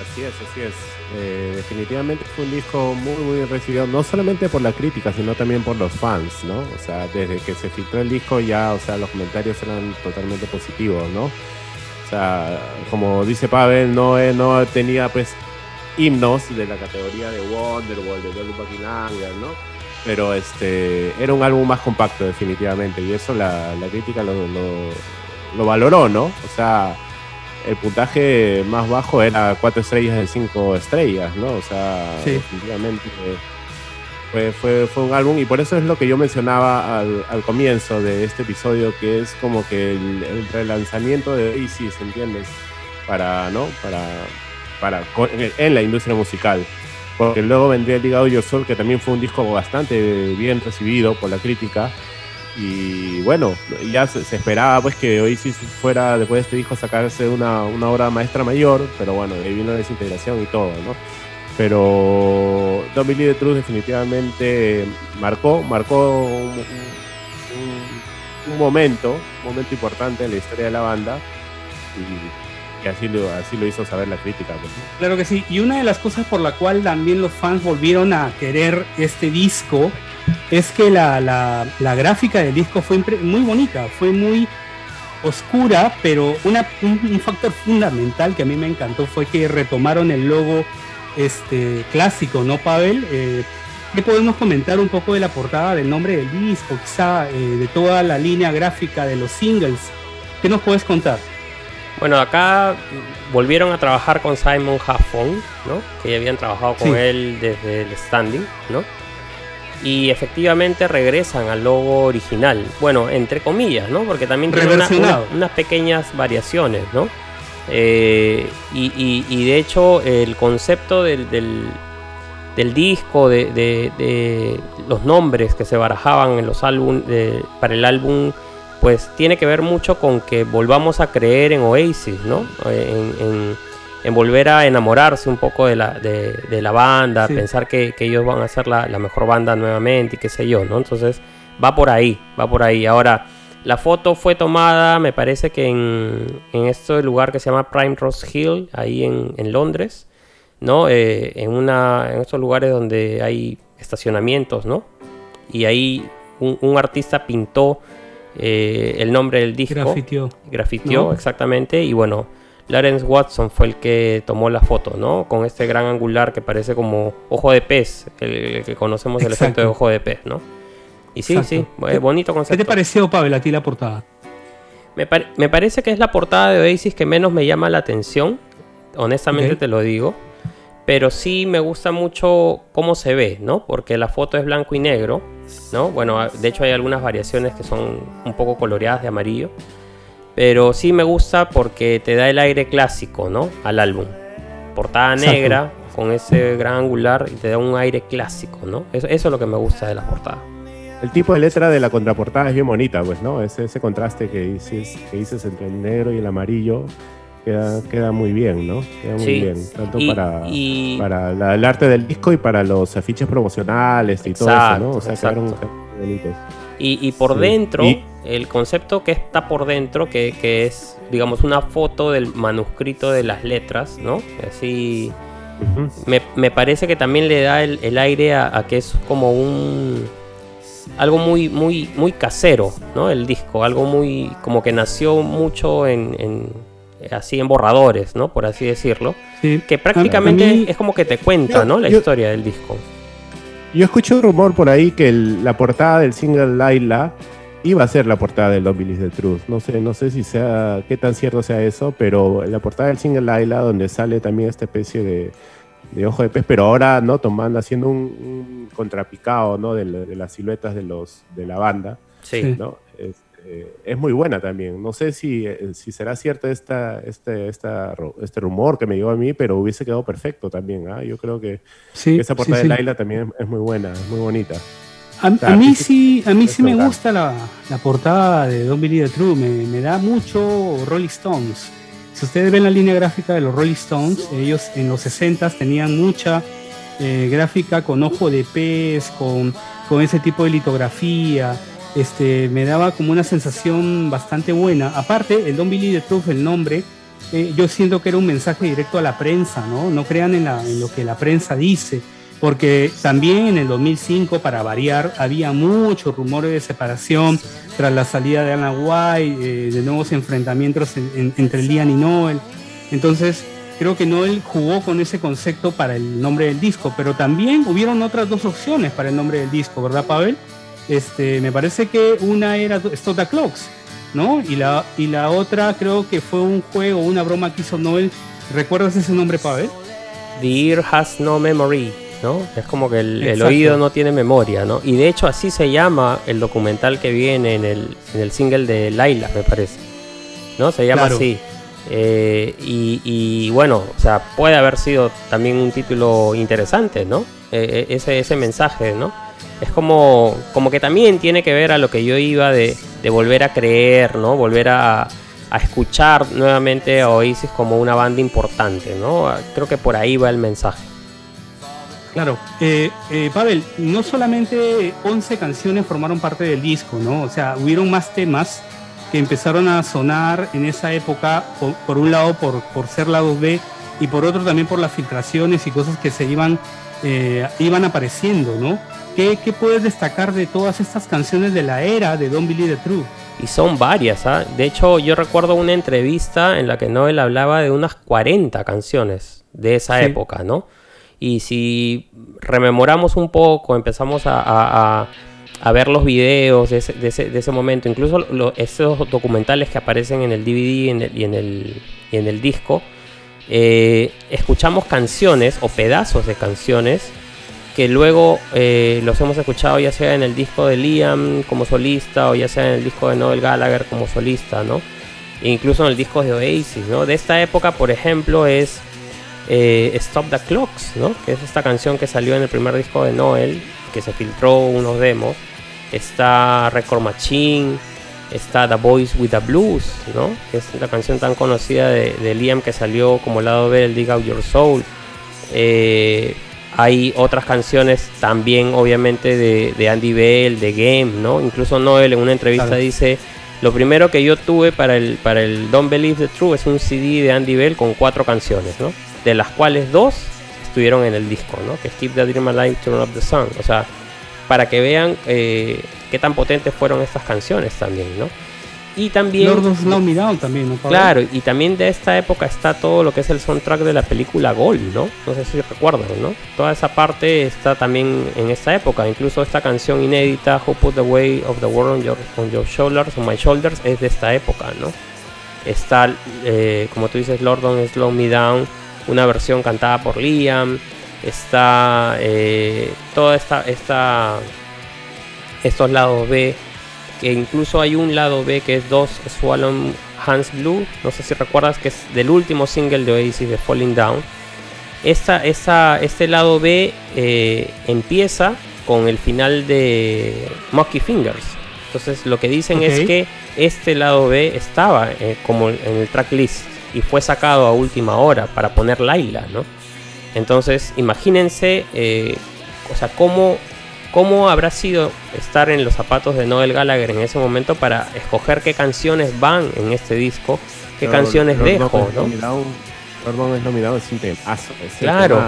Así es, así es. Eh, definitivamente fue un disco muy, muy recibido, no solamente por la crítica, sino también por los fans, ¿no? O sea, desde que se filtró el disco ya, o sea, los comentarios eran totalmente positivos, ¿no? O sea, como dice Pavel, no, eh, no tenía pues himnos de la categoría de Wonderwall, de Dolly Buckingham, ¿no? Pero este, era un álbum más compacto definitivamente y eso la, la crítica lo, lo, lo valoró, ¿no? O sea, el puntaje más bajo era 4 estrellas de 5 estrellas, ¿no? O sea, definitivamente fue, fue, fue, un álbum y por eso es lo que yo mencionaba al, al comienzo de este episodio, que es como que el, relanzamiento de Oasis, ¿entiendes? Para, ¿no? Para, para, en la industria musical. Porque luego vendría el Ligado Yo Sol, que también fue un disco bastante bien recibido por la crítica y bueno, ya se, esperaba pues que Oasis fuera después de este disco sacarse una, una obra maestra mayor, pero bueno, ahí vino la desintegración y todo, ¿no? Pero Don't Believe the Truth definitivamente marcó, marcó un, momento, un momento importante en la historia de la banda y, así, lo, así lo hizo saber la crítica. Claro que sí, y una de las cosas por la cual también los fans volvieron a querer este disco es que la, la, la gráfica del disco fue muy bonita, fue muy oscura, pero una, un, un, factor fundamental que a mí me encantó fue que retomaron el logo este, clásico, ¿no, Pavel? Eh, ¿Qué podemos comentar un poco de la portada, del nombre del disco, quizá eh, de toda la línea gráfica de los singles? ¿Qué nos puedes contar? Bueno, acá volvieron a trabajar con Simon Haffon, ¿no? Que ya habían trabajado con sí. él desde el standing, ¿no? Y efectivamente regresan al logo original. Bueno, entre comillas, ¿no? Porque también tiene una, una, unas pequeñas variaciones, ¿no? Eh, y, y, y, de hecho el concepto del, del, del disco, de, de, de, los nombres que se barajaban en los álbumes para el álbum, pues tiene que ver mucho con que volvamos a creer en Oasis, ¿no? En, en, en volver a enamorarse un poco de la, de, de la banda, sí. pensar que, que, ellos van a ser la, la, mejor banda nuevamente y qué sé yo, ¿no? Entonces va por ahí, va por ahí. Ahora, la foto fue tomada, me parece que en, en este lugar que se llama Prime Rose Hill, ahí en, en Londres, ¿no? Eh, en, una, en estos lugares donde hay estacionamientos, ¿no? Y ahí un, un artista pintó eh, el nombre del disco. Grafitió. Grafitió, ¿no? exactamente. Y bueno, Lawrence Watson fue el que tomó la foto, ¿no? Con este gran angular que parece como ojo de pez, el, el que conocemos Exacto. el efecto de ojo de pez, ¿no? Y sí, Exacto. sí, bonito concepto. ¿Qué te pareció, Pavel, a ti la portada? Me, par me, parece que es la portada de Oasis que menos me llama la atención, honestamente okay. te lo digo. Pero sí me gusta mucho cómo se ve, ¿no? Porque la foto es blanco y negro, ¿no? Bueno, de hecho hay algunas variaciones que son un poco coloreadas de amarillo. Pero sí me gusta porque te da el aire clásico, ¿no? Al álbum. Portada negra, Exacto. con ese gran angular, y te da un aire clásico, ¿no? Eso, eso, es lo que me gusta de la portada. El tipo de letra de la contraportada es bien bonita, pues, ¿no? Ese, ese contraste que dices, que dices entre el negro y el amarillo queda, queda muy bien, ¿no? Queda muy sí. bien. Tanto y, para, y... para la, el arte del disco y para los afiches promocionales y exacto, todo eso, ¿no? O sea, quedaron bonitos. Y, Y, por dentro, el concepto que está por dentro, que, es, digamos, una foto del manuscrito de las letras, ¿no? Así. me, parece que también le da el, aire a, que es como un. Algo muy, muy, muy casero, ¿no? El disco, algo muy. como que nació mucho en, así en borradores, ¿no? Por así decirlo. Que prácticamente es como que te cuenta, ¿no? La historia del disco. Yo escuché un rumor por ahí que la portada del single Laila iba a ser la portada del Don't Believe the Truth. No sé, no sé si sea, qué tan cierto sea eso, pero la portada del single Laila, donde sale también esta especie de, ojo de pez, pero ahora, ¿no? Tomando, haciendo un, contrapicado, ¿no? De, las siluetas de los, de la banda. Sí. ¿no? Eh, es muy buena también. No sé si, eh, si será cierto esta, este, esta, este rumor que me llegó a mí, pero hubiese quedado perfecto también. ¿ah? Yo creo que, esa portada de Laila también es muy buena, es muy bonita. A, mí sí, a mí sí me gusta la, la, portada de Don't Believe the True, me, me, da mucho Rolling Stones. Si ustedes ven la línea gráfica de los Rolling Stones, ellos en los 60 tenían mucha eh, gráfica con ojo de pez, con, con ese tipo de litografía este, me daba como una sensación bastante buena. Aparte, el Don Billy de Truth, el nombre, eh, yo siento que era un mensaje directo a la prensa, ¿no? No crean en, lo que la prensa dice, porque también en el 2005, para variar, había muchos rumores de separación tras la salida de Anna White, eh, de nuevos enfrentamientos entre Liam y Noel. Entonces, creo que Noel jugó con ese concepto para el nombre del disco, pero también hubieron otras dos opciones para el nombre del disco, ¿verdad, Pavel? Este, me parece que una era Stop the Clocks, ¿no? Y la, y la otra creo que fue un juego, una broma que hizo Noel. ¿Recuerdas ese nombre, Pavel? The ear has no memory, ¿no? Es como que el, oído no tiene memoria, ¿no? Y de hecho así se llama el documental que viene en el, en el single de Laila, me parece. ¿No? Se llama así. Eh, y, bueno, o sea, puede haber sido también un título interesante, ¿no? Eh, ese, ese mensaje, ¿no? es como, como que también tiene que ver a lo que yo iba de, volver a creer, ¿no? Volver a, escuchar nuevamente a Oasis como una banda importante, ¿no? Creo que por ahí va el mensaje. Claro, eh, eh, Pavel, no solamente 11 canciones formaron parte del disco, ¿no? O sea, hubieron más temas que empezaron a sonar en esa época, por, un lado por, por ser lados B y por otro también por las filtraciones y cosas que se iban, eh, iban apareciendo, ¿no? ¿Qué, puedes destacar de todas estas canciones de la era de Don't Believe the Truth? Y son varias, ¿ah? De hecho, yo recuerdo una entrevista en la que Noel hablaba de unas 40 canciones de esa época, ¿no? Y si rememoramos un poco, empezamos a, ver los videos de ese, momento, incluso esos documentales que aparecen en el DVD y en el, en el, disco, eh, escuchamos canciones o pedazos de canciones que luego eh, los hemos escuchado ya sea en el disco de Liam como solista o ya sea en el disco de Noel Gallagher como solista, ¿no? E incluso en el disco de Oasis, ¿no? De esta época, por ejemplo, es eh, Stop the Clocks, ¿no? Que es esta canción que salió en el primer disco de Noel, que se filtró unos demos. Está Record Machine, está The Boys with the Blues, ¿no? Que es la canción tan conocida de, Liam que salió como lado B del Dig Out Your Soul. Eh, hay otras canciones también, obviamente, de, Andy Bell, de Game, ¿no? Incluso Noel en una entrevista dice, lo primero que yo tuve para el, para el Don't Believe the True es un CD de Andy Bell con cuatro canciones, ¿no? De las cuales dos estuvieron en el disco, ¿no? Que es Keep the Dream Alive, Turn Up the Sun. O sea, para que vean eh, qué tan potentes fueron estas canciones también, ¿no? Y también. Lord también, ¿no? Claro, y también de esta época está todo lo que es el soundtrack de la película Gol, ¿no? No sé si recuerdan, ¿no? Toda esa parte está también en esta época. Incluso esta canción inédita, Who Put the Weight of the World on Your, on your Shoulders, on My Shoulders, es de esta época, ¿no? Está, eh, como tú dices, Lord Don't Slow Me Down, una versión cantada por Liam. Está eh, toda esta, esta. Estos lados B que incluso hay un lado B que es 2 Swallowed Hands Blue, no sé si recuerdas que es del último single de Oasis de Falling Down. Esta, este lado B eh, empieza con el final de Monkey Fingers. Entonces lo que dicen es que este lado B estaba eh, como en el tracklist y fue sacado a última hora para poner Laila, ¿no? Entonces imagínense, eh, o sea, cómo ¿Cómo habrá sido estar en los zapatos de Noel Gallagher en ese momento para escoger qué canciones van en este disco, qué canciones dejo, ¿no? Lord es nominado, es un temazo. Es claro.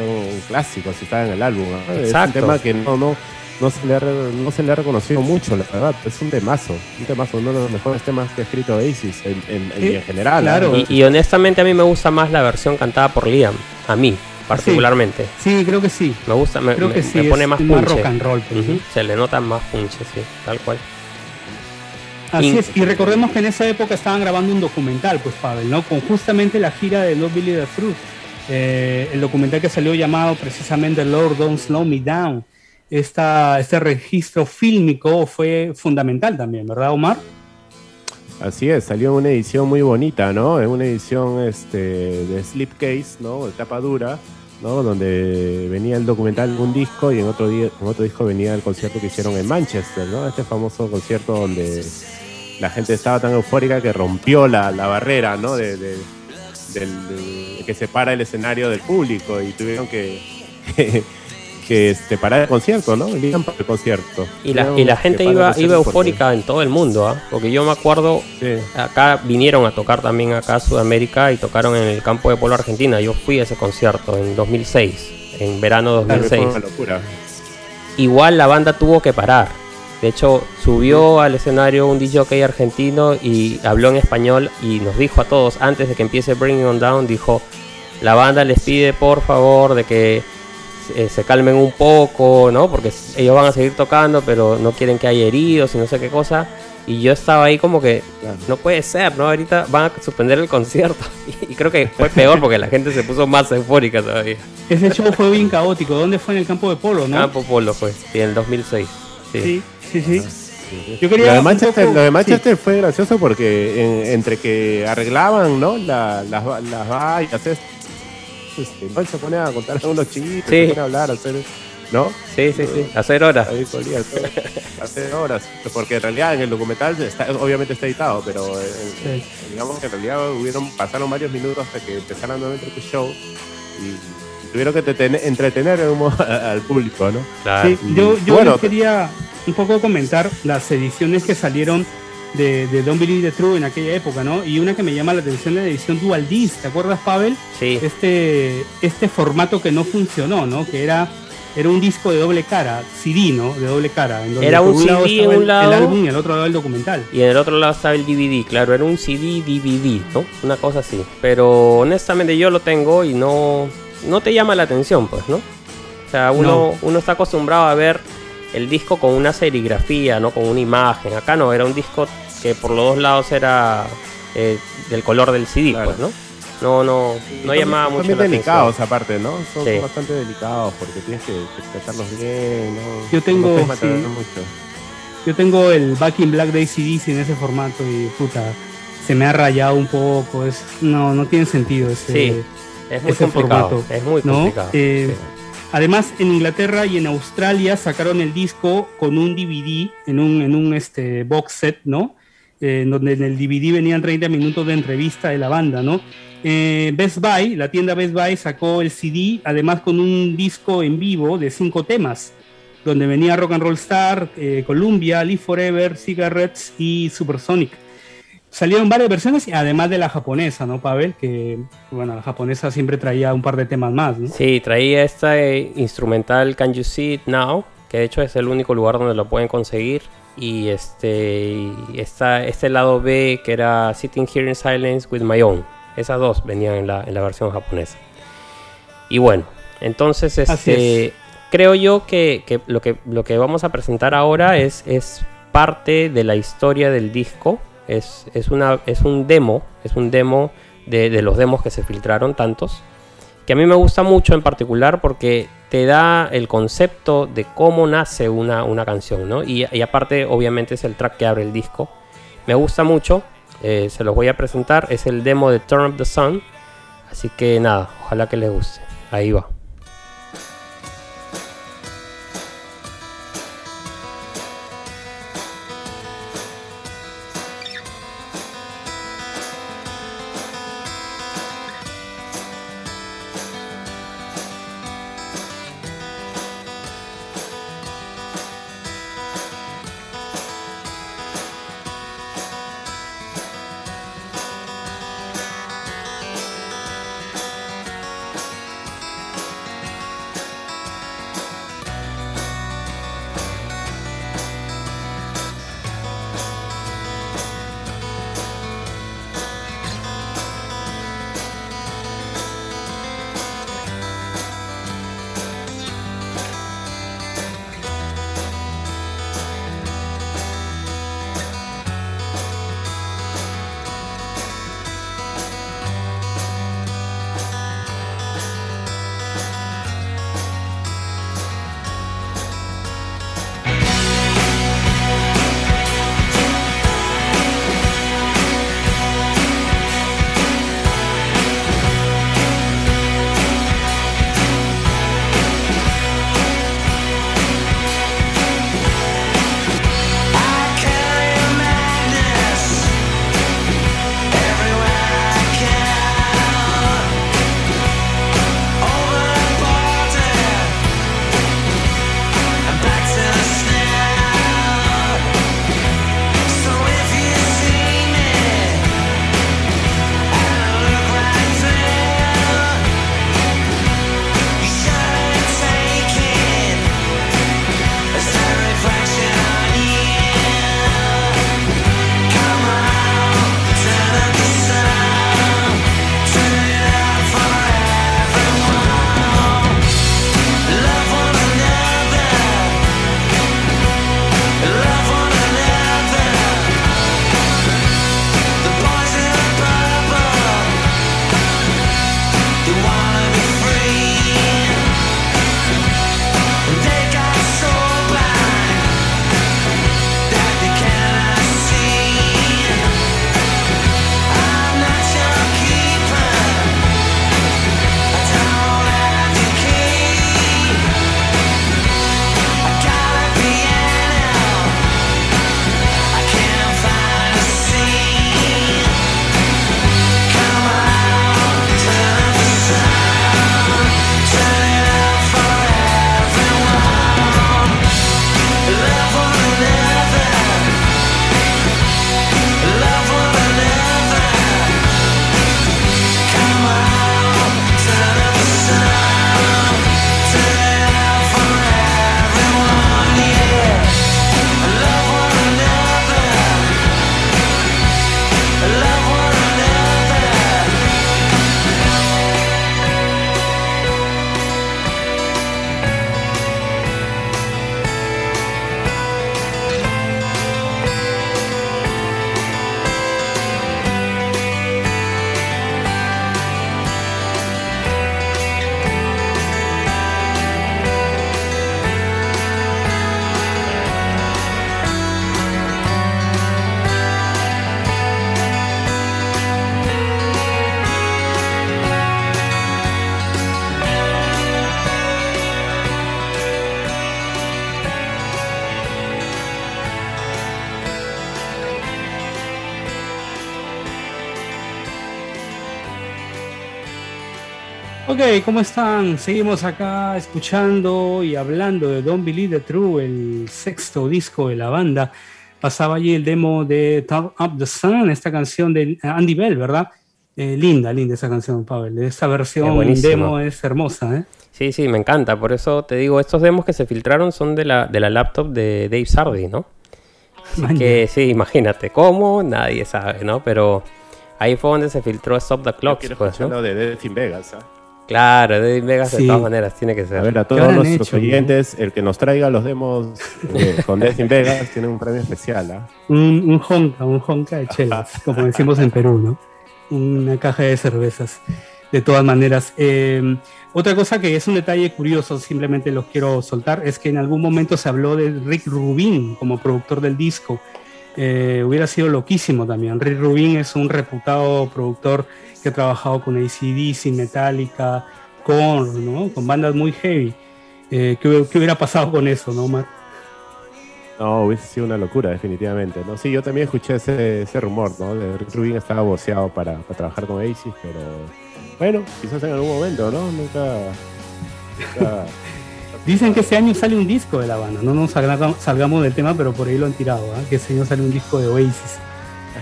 un clásico, si está en el álbum. Es un tema que no, no, no, se le ha, no se le ha reconocido mucho, la verdad. Es un temazo. Un temazo, uno de los mejores temas que ha escrito Oasis en, en, en general. Claro. Y, y, honestamente a mí me gusta más la versión cantada por Liam. A mí particularmente. Sí, creo que sí. Me gusta, me, creo que me, me pone más punche. rock and roll. Se le nota más punche, sí, tal cual. Así y, es, y recordemos que en esa época estaban grabando un documental, pues Pavel, ¿no? Con justamente la gira de No Billy the Truth. Eh, el documental que salió llamado precisamente Lord Don't Slow Me Down. Esta, este registro fílmico fue fundamental también, ¿verdad, Omar? Así es, salió una edición muy bonita, ¿no? Es una edición este, de slipcase, ¿no? De tapa dura, ¿no? Donde venía el documental en un disco y en otro, día, en otro disco venía el concierto que hicieron en Manchester, ¿no? Este famoso concierto donde la gente estaba tan eufórica que rompió la, barrera, ¿no? De, que separa el escenario del público y tuvieron que este, para el concierto, ¿no? Para el concierto. Y la, y la gente iba, iba eufórica en todo el mundo, ¿ah? Porque yo me acuerdo, sí. acá vinieron a tocar también acá a Sudamérica y tocaron en el campo de polo Argentina. Yo fui a ese concierto en 2006, en verano 2006. Claro, fue una locura. Igual la banda tuvo que parar. De hecho, subió al escenario un DJ argentino y habló en español y nos dijo a todos, antes de que empiece Bringing On Down, dijo, la banda les pide por favor de que eh, se calmen un poco, ¿no? Porque ellos van a seguir tocando, pero no quieren que haya heridos y no sé qué cosa. Y yo estaba ahí como que, claro. no puede ser, ¿no? Ahorita van a suspender el concierto. Y creo que fue peor porque la gente se puso más eufórica todavía. Ese show fue bien caótico. ¿Dónde fue? En el campo de polo, ¿no? Campo polo fue, sí, en el 2006. Sí, sí, sí. sí. Ah, Yo quería lo de Manchester, poco, lo de Manchester sí. fue gracioso porque en, entre que arreglaban ¿no? La, las, las vallas, este, ¿no? se pone a contar unos chistes, sí. se pone a hablar, a hacer, ¿no? Sí, sí, sí, hacer horas. Ahí solía, hacer horas, porque en realidad en el documental está, obviamente está editado, pero eh, sí. digamos que en realidad hubieron, pasaron varios minutos hasta que empezaran nuevamente tu show y tuvieron que entretener al público, ¿no? Claro. Sí, yo, yo bueno, quería un poco comentar las ediciones que salieron de, de Don't Believe the True en aquella época, ¿no? Y una que me llama la atención es la edición Dual Disc, ¿te acuerdas, Pavel? Sí. Este, este formato que no funcionó, ¿no? Que era, era un disco de doble cara, CD, ¿no? De doble cara. En donde era un, CD en un lado. El, álbum y el otro lado el documental. Y en el otro lado estaba el DVD, claro, era un CD DVD, ¿no? Una cosa así. Pero honestamente yo lo tengo y no, no te llama la atención, pues, ¿no? O sea, uno, no. uno está acostumbrado a ver el disco con una serigrafía, ¿no? Con una imagen. Acá no, era un disco que por los dos lados era eh, del color del CD, claro. pues, ¿no? No, no, no y llamaba mucho la delicados atención. aparte, ¿no? Son, sí. bastante delicados porque tienes que, que tratarlos bien, ¿no? Yo tengo, no sí. mucho. Yo tengo el Back in Black Day CD en ese formato y puta, se me ha rayado un poco, es no no tiene sentido ese, sí, es muy ese complicado, formato. Es muy ¿no? complicado. Eh, sí. Además, en Inglaterra y en Australia sacaron el disco con un DVD en un, en un este, box set, ¿no? Eh, donde en el DVD venían 30 minutos de entrevista de la banda, ¿no? Eh, Best Buy, la tienda Best Buy sacó el CD, además con un disco en vivo de cinco temas, donde venía Rock and Roll Star, eh, Columbia, Live Forever, Cigarettes y Supersonic. Salieron varias versiones, además de la japonesa, ¿no, Pavel? Que, bueno, la japonesa siempre traía un par de temas más, ¿no? Sí, traía esta instrumental Can You See It Now, que de hecho es el único lugar donde lo pueden conseguir y este y esta, este lado B que era Sitting Here in Silence with My Own. Esas dos venían en la, en la versión japonesa. Y bueno, entonces este creo yo que, que, lo que lo que vamos a presentar ahora es, es parte de la historia del disco. Es, es, una, es un demo, es un demo de, de los demos que se filtraron, tantos que a mí me gusta mucho en particular porque te da el concepto de cómo nace una, una canción, ¿no? Y, aparte, obviamente, es el track que abre el disco. Me gusta mucho, eh, se los voy a presentar, es el demo de Turn Up the Sun. Así que nada, ojalá que les guste. Ahí va. ¿Cómo están? Seguimos acá escuchando y hablando de Don't Believe the True, el sexto disco de la banda. Pasaba allí el demo de Turn Up the Sun, esta canción de Andy Bell, ¿verdad? Eh, linda, linda esa canción, Pavel. Esta versión demo es hermosa, ¿eh? Sí, sí, me encanta. Por eso te digo, estos demos que se filtraron son de la, de la laptop de Dave Sardi, ¿no? que sí, imagínate cómo, nadie sabe, ¿no? Pero ahí fue donde se filtró Stop the Clock. Pues, ¿no? de Dead in Vegas, ¿eh? Claro, Dead in Vegas de todas maneras tiene que ser. A ver, a todos nuestros oyentes, el que nos traiga los demos eh, con Dead in Vegas tiene un premio especial, ¿ah? Un, un honka, un honka de chelas, como decimos en Perú, ¿no? Una caja de cervezas. De todas maneras, eh, otra cosa que es un detalle curioso, simplemente los quiero soltar, es que en algún momento se habló de Rick Rubin como productor del disco. Eh, hubiera sido loquísimo también. Rick Rubin es un reputado productor que ha trabajado con ACDC, Metallica, con, ¿no? con bandas muy heavy. Eh, ¿qué, hubiera pasado con eso, no, Omar? No, hubiese sido una locura, definitivamente. ¿no? Sí, yo también escuché ese, rumor, ¿no? De Rick Rubin estaba boceado para, para trabajar con ACDC, pero bueno, quizás en algún momento, ¿no? Nunca. Dicen que este año sale un disco de la banda. No nos salgamos, del tema, pero por ahí lo han tirado, ¿eh? que este año sale un disco de Oasis.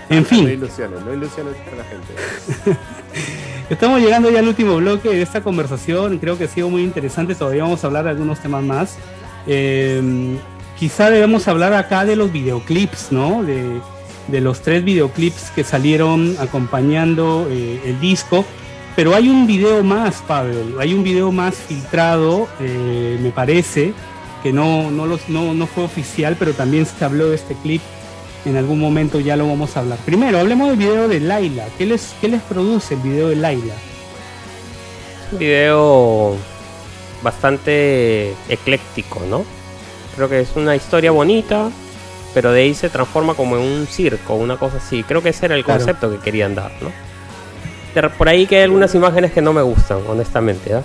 En fin. No ilusiones, no ilusiones a la gente. Estamos llegando ya al último bloque de esta conversación. Creo que ha sido muy interesante. Todavía vamos a hablar de algunos temas más. Eh, quizá debemos hablar acá de los videoclips, ¿no? De, de los tres videoclips que salieron acompañando eh, el disco. Pero hay un video más, Pavel, hay un video más filtrado, eh, me parece, que no, no, los, no, no fue oficial, pero también se habló de este clip. En algún momento ya lo vamos a hablar. Primero, hablemos del video de Laila. ¿Qué les, qué les produce el video de Laila? Un video bastante ecléctico, ¿no? Creo que es una historia bonita, pero de ahí se transforma como en un circo, una cosa así. Creo que ese era el concepto que querían dar, ¿no? Por ahí que hay algunas imágenes que no me gustan, honestamente, ¿ah?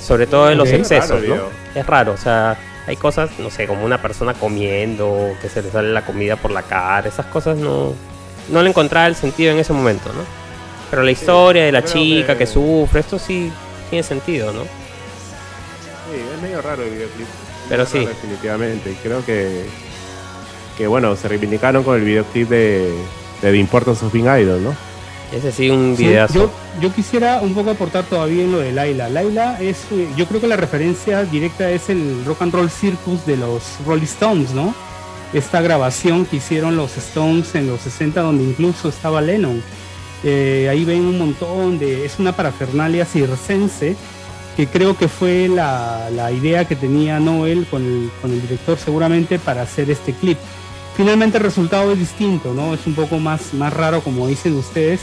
sobre todo de los excesos, ¿no? Es raro, o sea, hay cosas, no sé, como una persona comiendo, que se le sale la comida por la cara, esas cosas no, no le encontraba el sentido en ese momento, ¿no? Pero la historia de la chica que... sufre, esto sí tiene sentido, ¿no? Sí, es medio raro el videoclip. Pero sí. definitivamente, y creo que, que, bueno, se reivindicaron con el videoclip de, de The Importance of Being Idol, ¿no? Ese sí, un videazo. yo, quisiera un poco aportar todavía en lo de Laila. Laila es, eh, yo creo que la referencia directa es el Rock and Roll Circus de los Rolling Stones, ¿no? Esta grabación que hicieron los Stones en los 60, donde incluso estaba Lennon. Eh, ahí ven un montón de. Es una parafernalia circense que creo que fue la, idea que tenía Noel con el, con el director, seguramente, para hacer este clip. Finalmente el resultado es distinto, ¿no? Es un poco más, más raro, como dicen ustedes.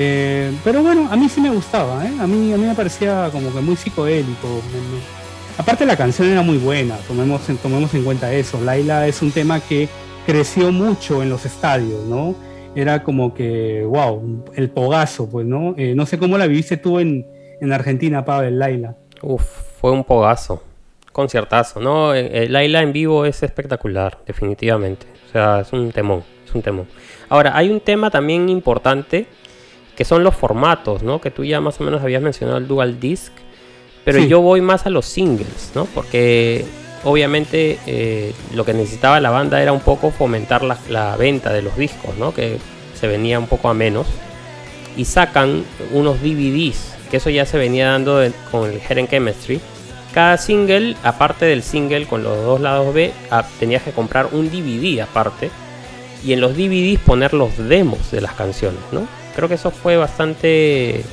Eh, pero bueno, a mí sí me gustaba, ¿eh? A mí, a mí me parecía como que muy psicodélico. Aparte la canción era muy buena, tomemos, tomemos en cuenta eso. Laila es un tema que creció mucho en los estadios, ¿no? Era como que, wow, el pogazo, pues, ¿no? Eh, no sé cómo la viviste tú en, en Argentina, Pavel, Laila. Uf, fue un pogazo, conciertazo, ¿no? Laila en vivo es espectacular, definitivamente. O sea, es un temón, es un temón. Ahora, hay un tema también importante que son los formatos, ¿no? Que tú ya más o menos habías mencionado el dual disc, pero yo voy más a los singles, ¿no? Porque obviamente eh, lo que necesitaba la banda era un poco fomentar la, venta de los discos, ¿no? Que se venía un poco a menos. Y sacan unos DVDs, que eso ya se venía dando con el Heren Chemistry, cada single, aparte del single con los dos lados B, ah, tenías que comprar un DVD aparte y en los DVDs poner los demos de las canciones, ¿no? Creo que eso fue bastante,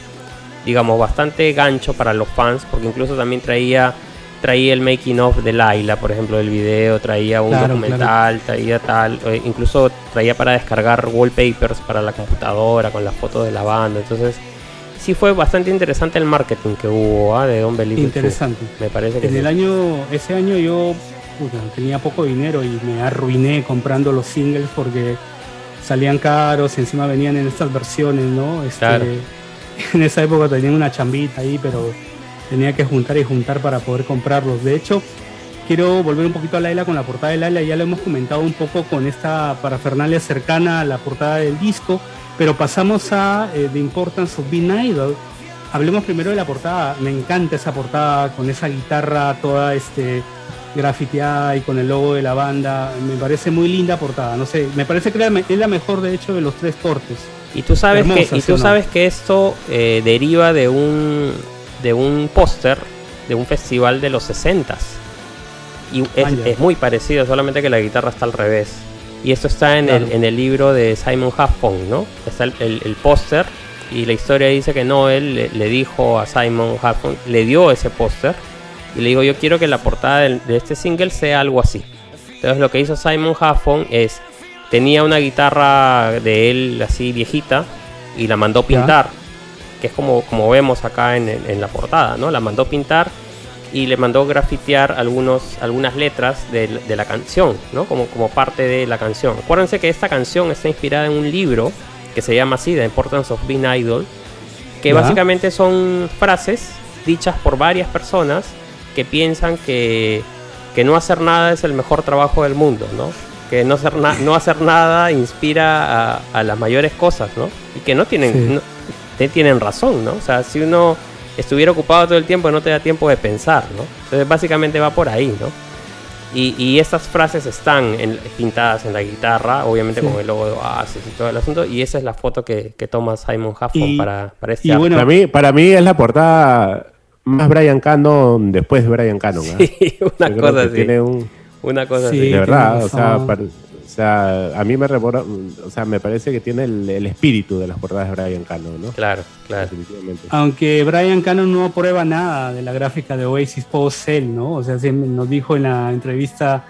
digamos, bastante gancho para los fans, porque incluso también traía traía el making of de Laila, por ejemplo, del video, traía un documental, traía tal, incluso traía para descargar wallpapers para la computadora con las fotos de la banda, entonces sí fue bastante interesante el marketing que hubo ¿ah? de Don Belito. Interesante. Me parece que en el año, ese año yo tenía poco dinero y me arruiné comprando los singles porque salían caros, y encima venían en estas versiones, ¿no? Este, En esa época tenía una chambita ahí, pero tenía que juntar y juntar para poder comprarlos. De hecho, quiero volver un poquito a Laila con la portada de Laila, ya lo hemos comentado un poco con esta parafernalia cercana a la portada del disco pero pasamos a eh, The Importance of Being Idol. hablemos primero de la portada. Me encanta esa portada con esa guitarra toda este grafiteada y con el logo de la banda. Me parece muy linda portada. No sé, me parece que es la mejor de hecho de los tres cortes. Y tú sabes que y tú sabes que esto eh, deriva de un de un póster de un festival de los 60 y es, es, muy parecido, solamente que la guitarra está al revés. Y esto está en, el, en el libro de Simon Huffon, ¿no? Está el, el, póster y la historia dice que no, él le, dijo a Simon Huffon, le dio ese póster y le digo, yo quiero que la portada de, este single sea algo así. Entonces lo que hizo Simon Huffon es, tenía una guitarra de él así viejita y la mandó pintar, que es como, como vemos acá en, en la portada, ¿no? La mandó pintar y le mandó grafitear algunos, algunas letras de, de, la canción, ¿no? Como, como parte de la canción. Acuérdense que esta canción está inspirada en un libro que se llama así, The Importance of Being Idol, que básicamente son frases dichas por varias personas que piensan que, que, no hacer nada es el mejor trabajo del mundo, ¿no? Que no hacer, no hacer nada inspira a, a, las mayores cosas, ¿no? Y que no tienen, no, tienen razón, ¿no? O sea, si uno estuviera ocupado todo el tiempo no te da tiempo de pensar, ¿no? Entonces básicamente va por ahí, ¿no? Y, y estas frases están pintadas en la guitarra, obviamente con el logo de Oasis y todo el asunto, y esa es la foto que, que toma Simon Huffman para, para este bueno, para mí, para mí es la portada más Brian Cannon después de Brian Cannon. ¿eh? Sí, una cosa así. Tiene un, una cosa sí, De verdad, o sea, para, o sea, a mí me o sea, me parece que tiene el, el, espíritu de las portadas de Brian Cannon, ¿no? Claro, claro. Aunque Brian Cannon no aprueba nada de la gráfica de Oasis post Cell, ¿no? O sea, nos dijo en la entrevista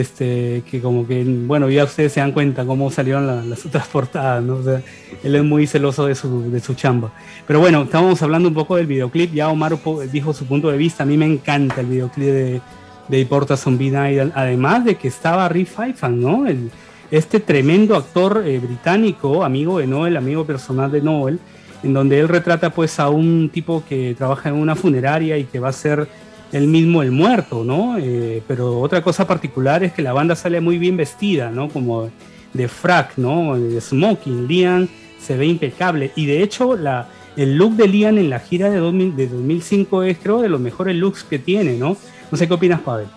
este que como que, bueno, ya ustedes se dan cuenta cómo salieron la, las otras portadas, ¿no? O sea, él es muy celoso de su, de su chamba. Pero bueno, estábamos hablando un poco del videoclip, ya Omar dijo su punto de vista, a mí me encanta el videoclip de de Porta Zombie Idol, además de que estaba Rick Faifan, ¿no? El, este tremendo actor eh, británico, amigo de Noel, amigo personal de Noel, en donde él retrata pues a un tipo que trabaja en una funeraria y que va a ser él mismo el muerto, ¿no? Eh, pero otra cosa particular es que la banda sale muy bien vestida, ¿no? Como de frac, ¿no? De smoking. Liam se ve impecable y de hecho la, el look de Liam en la gira de, 2000, de 2005 es creo de los mejores looks que tiene, ¿no? No sé qué opinas, Pavel.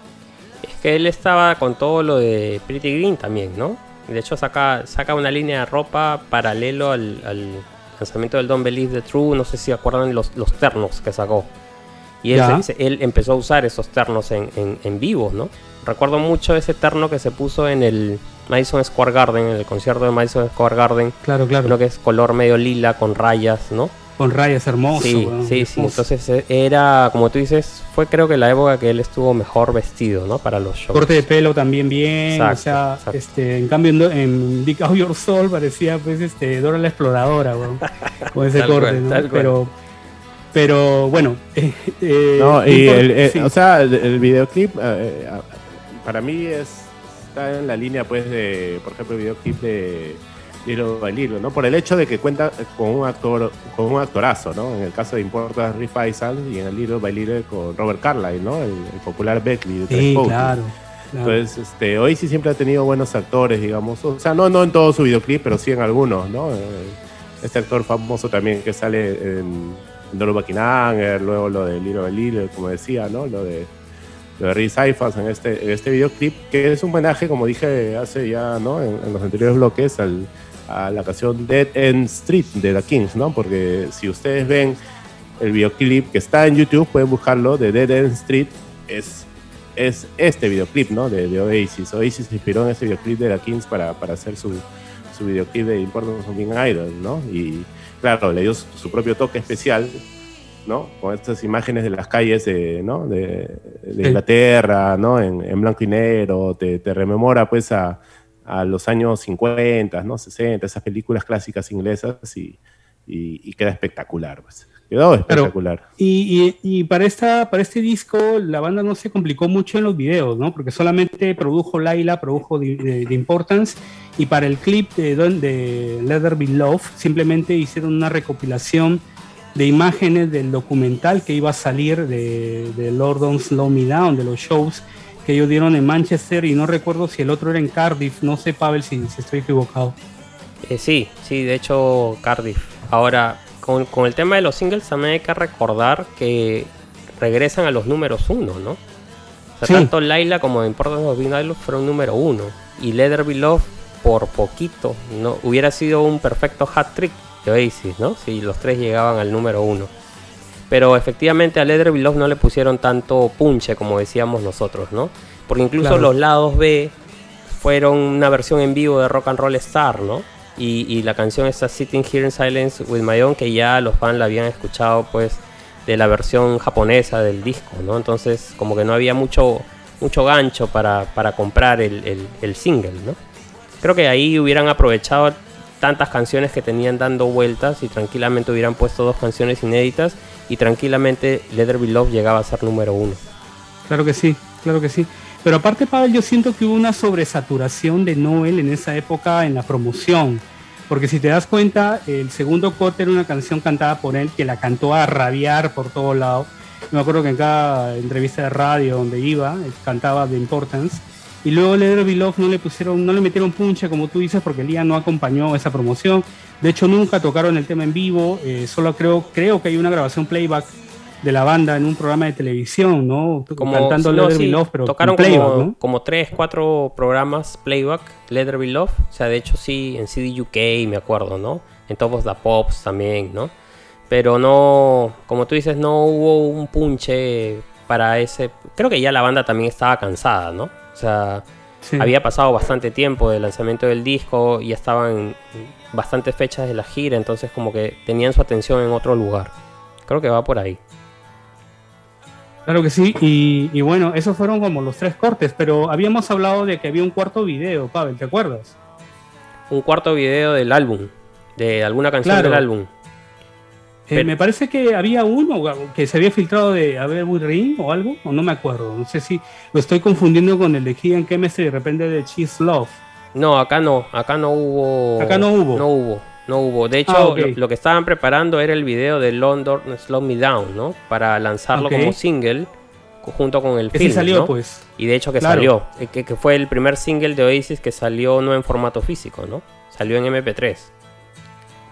Es que él estaba con todo lo de Pretty Green también, ¿no? De hecho, saca, saca una línea de ropa paralelo al, al lanzamiento del Don't Believe the True. No sé si acuerdan los, los ternos que sacó. Y él, se, él, empezó a usar esos ternos en, en, en, vivo, ¿no? Recuerdo mucho ese terno que se puso en el Madison Square Garden, en el concierto de Madison Square Garden. Claro, claro. Uno que es color medio lila con rayas, ¿no? con rayas hermoso. Sí, bueno, sí, sí. Entonces eh, era, como tú dices, fue creo que la época que él estuvo mejor vestido, ¿no? Para los shows. Corte de pelo también bien. Exacto, o sea, exacto. este, en cambio en, Dick Out Your Soul parecía pues este Dora la exploradora, bueno, con ese corte, cual, ¿no? Pero pero bueno, eh, eh, no, y el, el, sí. o sea, el, el videoclip eh, para mí es está en la línea pues de, por ejemplo, el videoclip de Little by Little, ¿no? Por el hecho de que cuenta con un actor, con un actorazo, ¿no? En el caso de Importa Rick Faisal y en el Little by Little con Robert Carlyle, ¿no? El, el popular Beckley de Sí, claro, claro. Entonces, este, hoy sí siempre ha tenido buenos actores, digamos. O sea, no, no en todo su videoclip, pero sí en algunos, ¿no? Este actor famoso también que sale en, Dolo Buckingham, luego lo de Little Little, como decía, ¿no? Lo de lo de Rick Saifas en este, en este videoclip, que es un homenaje, como dije hace ya, ¿no? En, los anteriores bloques, al, a la canción Dead End Street de The Kings, ¿no? Porque si ustedes ven el videoclip que está en YouTube, pueden buscarlo, de Dead End Street, es, es este videoclip, ¿no? De, de Oasis. Oasis se inspiró en ese videoclip de The Kings para, para hacer su, su videoclip de Importance of Being Idol, ¿no? Y claro, le dio su, su propio toque especial, ¿no? Con estas imágenes de las calles de, ¿no? de, de Inglaterra, ¿no? En, en, blanco y negro, te, te rememora pues a, a, los años 50, ¿no? 60, esas películas clásicas inglesas y, y, y queda espectacular, pues. Quedó espectacular. Pero, y, y, y, para, esta, para este disco la banda no se complicó mucho en los videos, ¿no? Porque solamente produjo Laila, produjo The, The, The Importance y para el clip de, de Leather Be Love simplemente hicieron una recopilación de imágenes del documental que iba a salir de, de Lord Don't Slow Me Down, de los shows que ellos dieron en Manchester y no recuerdo si el otro era en Cardiff, no sé Pavel si, si estoy equivocado. Eh, sí, sí, de hecho Cardiff. Ahora, con, con el tema de los singles también hay que recordar que regresan a los números uno, ¿no? O sea, Sí. tanto Laila como Importance of Being Idol fueron número uno. Y Be Love por poquito, ¿no? Hubiera sido un perfecto hat trick de Oasis, ¿no? Si los tres llegaban al número uno. Pero efectivamente a Be Love no le pusieron tanto punche como decíamos nosotros, ¿no? Porque incluso Claro. los lados B fueron una versión en vivo de Rock and Roll Star, ¿no? Y, y la canción está Sitting Here in Silence with My Own, que ya los fans la habían escuchado, pues, de la versión japonesa del disco, ¿no? Entonces, como que no había mucho, mucho gancho para, para comprar el, el- el single, ¿no? Creo que ahí hubieran aprovechado tantas canciones que tenían dando vueltas y tranquilamente hubieran puesto dos canciones inéditas y tranquilamente Let There Be Love llegaba a ser número uno. Claro que sí, claro que sí. Pero aparte, Pavel, yo siento que hubo una sobresaturación de Noel en esa época en la promoción. Porque si te das cuenta, el segundo corte era una canción cantada por él que la cantó a rabiar por todo lado. Me acuerdo que en cada entrevista de radio donde iba, cantaba The Importance. Y luego Be Love no le pusieron, no le metieron punche, como tú dices, porque Lía no acompañó esa promoción. De hecho, nunca tocaron el tema en vivo. eh, solo creo, creo que hay una grabación playback de la banda en un programa de televisión, ¿no? Como, Cantando no, sí, Love, pero tocaron playback, como, ¿no? como tres, cuatro programas playback, Be Love. O sea, de hecho sí, en CD UK me acuerdo, ¿no? En Top of the Pops también, ¿no? Pero no, como tú dices, no hubo un punche para ese... Creo que ya la banda también estaba cansada, ¿no? O sea, Sí. había pasado bastante tiempo del lanzamiento del disco, ya estaban bastantes fechas de la gira, entonces como que tenían su atención en otro lugar. Creo que va por ahí. Claro que sí, y, y bueno, esos fueron como los tres cortes, pero habíamos hablado de que había un cuarto video, Pavel, ¿te acuerdas? Un cuarto video del álbum, de alguna canción Claro. del álbum. Eh, Pero- me parece que había uno que se había filtrado de A ver Will Ring o algo, o no me acuerdo, no sé si lo estoy confundiendo con el de Keegan Chemistry de repente de Cheese Love. No, acá no, acá no hubo. Acá no hubo. No hubo, no hubo. De hecho, Ah, ok. lo, lo que estaban preparando era el video de London Slow Me Down, ¿no? Para lanzarlo como single junto con el Que film. salió, ¿no? pues. Y de hecho que Claro. salió, eh, que, que fue el primer single de Oasis que salió no en formato físico, ¿no? Salió en MP3.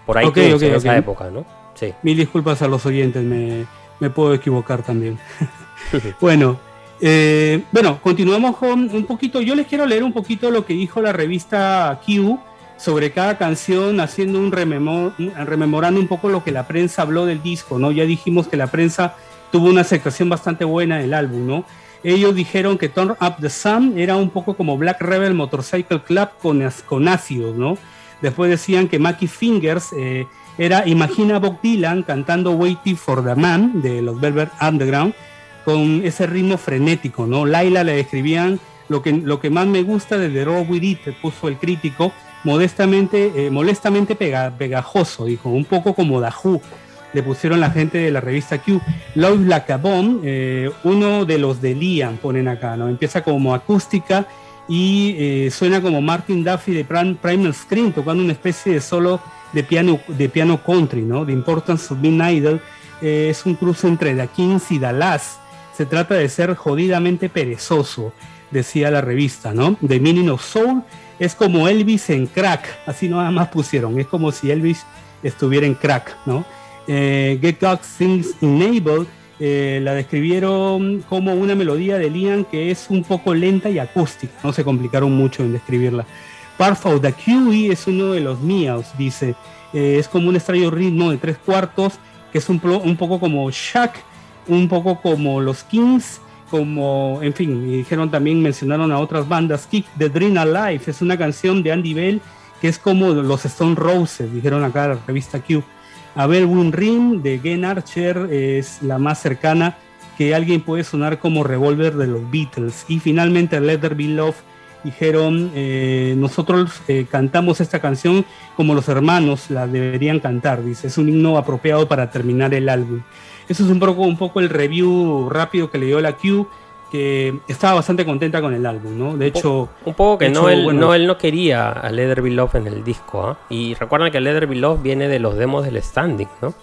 Por ahí Ok, ok, en esa época, ¿no? Sí. Mil disculpas a los oyentes, me, me puedo equivocar también. bueno, eh, bueno, continuamos con un poquito. Yo les quiero leer un poquito lo que dijo la revista Q sobre cada canción, haciendo un rememor, rememorando un poco lo que la prensa habló del disco, ¿no? Ya dijimos que la prensa tuvo una aceptación bastante buena del álbum, ¿no? Ellos dijeron que Turn Up the Sun era un poco como Black Rebel Motorcycle Club con, con ácidos, ¿no? Después decían que Mackie Fingers eh, era Imagina Bob Dylan cantando Waiting for the Man de los Velvet Underground con ese ritmo frenético, ¿no? Laila le describían lo que, lo que más me gusta de The Raw With It, puso el crítico, modestamente, eh, molestamente pega- pegajoso, dijo, un poco como Dahu, le pusieron la gente de la revista Q. Love Bomb, eh, uno de los de Liam, ponen acá, ¿no? Empieza como acústica y eh, suena como Martin Duffy de Prim- Primal Screen, tocando una especie de solo de piano, de piano country, ¿no? The Importance of Being Idol eh, es un cruce entre The Kings y Dallas. Se trata de ser jodidamente perezoso, decía la revista, ¿no? The Meaning of Soul es como Elvis en crack, así nada más pusieron, es como si Elvis estuviera en crack, ¿no? Eh, Get God Things Enabled eh, la describieron como una melodía de Liam que es un poco lenta y acústica, no se complicaron mucho en describirla. Part of the QE es uno de los míos, dice, Eh, es como un extraño ritmo de tres cuartos, que es un, un poco como Shaq, un poco como los Kings, como, en fin, y dijeron también, mencionaron a otras bandas, Kick the Dream Alive, es una canción de Andy Bell, que es como los Stone Roses, dijeron acá la revista Q. Abel Win Ring de Gen Archer es la más cercana que alguien puede sonar como Revolver de los Beatles. Y finalmente Let There Be Love dijeron, eh, nosotros eh, cantamos esta canción como los hermanos la deberían cantar, dice, es un himno apropiado para terminar el álbum. Eso es un poco, un poco el review rápido que le dio la Q, que estaba bastante contenta con el álbum, ¿no? De hecho, Un poco que no, hecho, él, bueno. no, él no quería a Leather Love en el disco, ¿ah? Y recuerden que Leather Love viene de los demos del Standing, ¿no?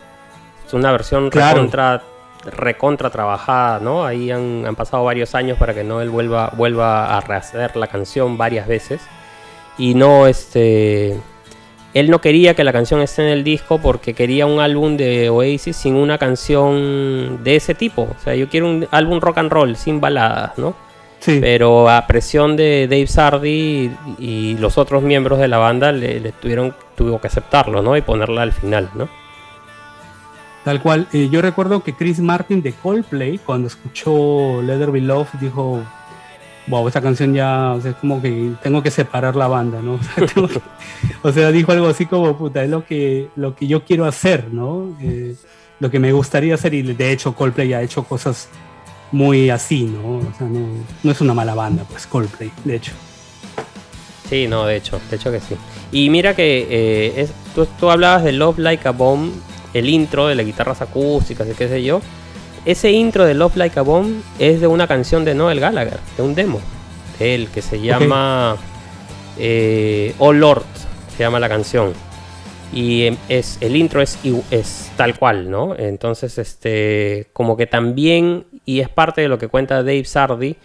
Es una versión Claro. recontra, recontra trabajada, ¿no? Ahí han, han pasado varios años para que Noel vuelva, vuelva a rehacer la canción varias veces. Y no, este... él no quería que la canción esté en el disco porque quería un álbum de Oasis sin una canción de ese tipo. O sea, yo quiero un álbum rock and roll sin baladas, ¿no? Sí. Pero a presión de Dave Sardi y, los otros miembros de la banda le, tuvieron tuvo que aceptarlo, ¿no? Y ponerla al final, ¿no? Tal cual. Eh, yo recuerdo que Chris Martin de Coldplay, cuando escuchó Leather Be Love, dijo, wow, esta canción ya, o sea, es como que tengo que separar la banda, ¿no? O sea, dijo algo así como, puta, es lo que, lo que yo quiero hacer, ¿no? Eh, lo que me gustaría hacer y de hecho Coldplay ha hecho cosas muy así, ¿no? O sea, no, es una mala banda, pues Coldplay, de hecho. Sí, no, de hecho, de hecho que sí. Y mira que eh, es, tú, tú, hablabas de Love Like a Bomb, el intro de las guitarras acústicas y qué sé yo. Ese intro de Love Like a Bomb es de una canción de Noel Gallagher, de un demo de él que se llama eh, Oh Lord, se llama la canción. Y em, es, el intro es, es tal cual, ¿no? Entonces, este, como que también, y es parte de lo que cuenta Dave Sardi,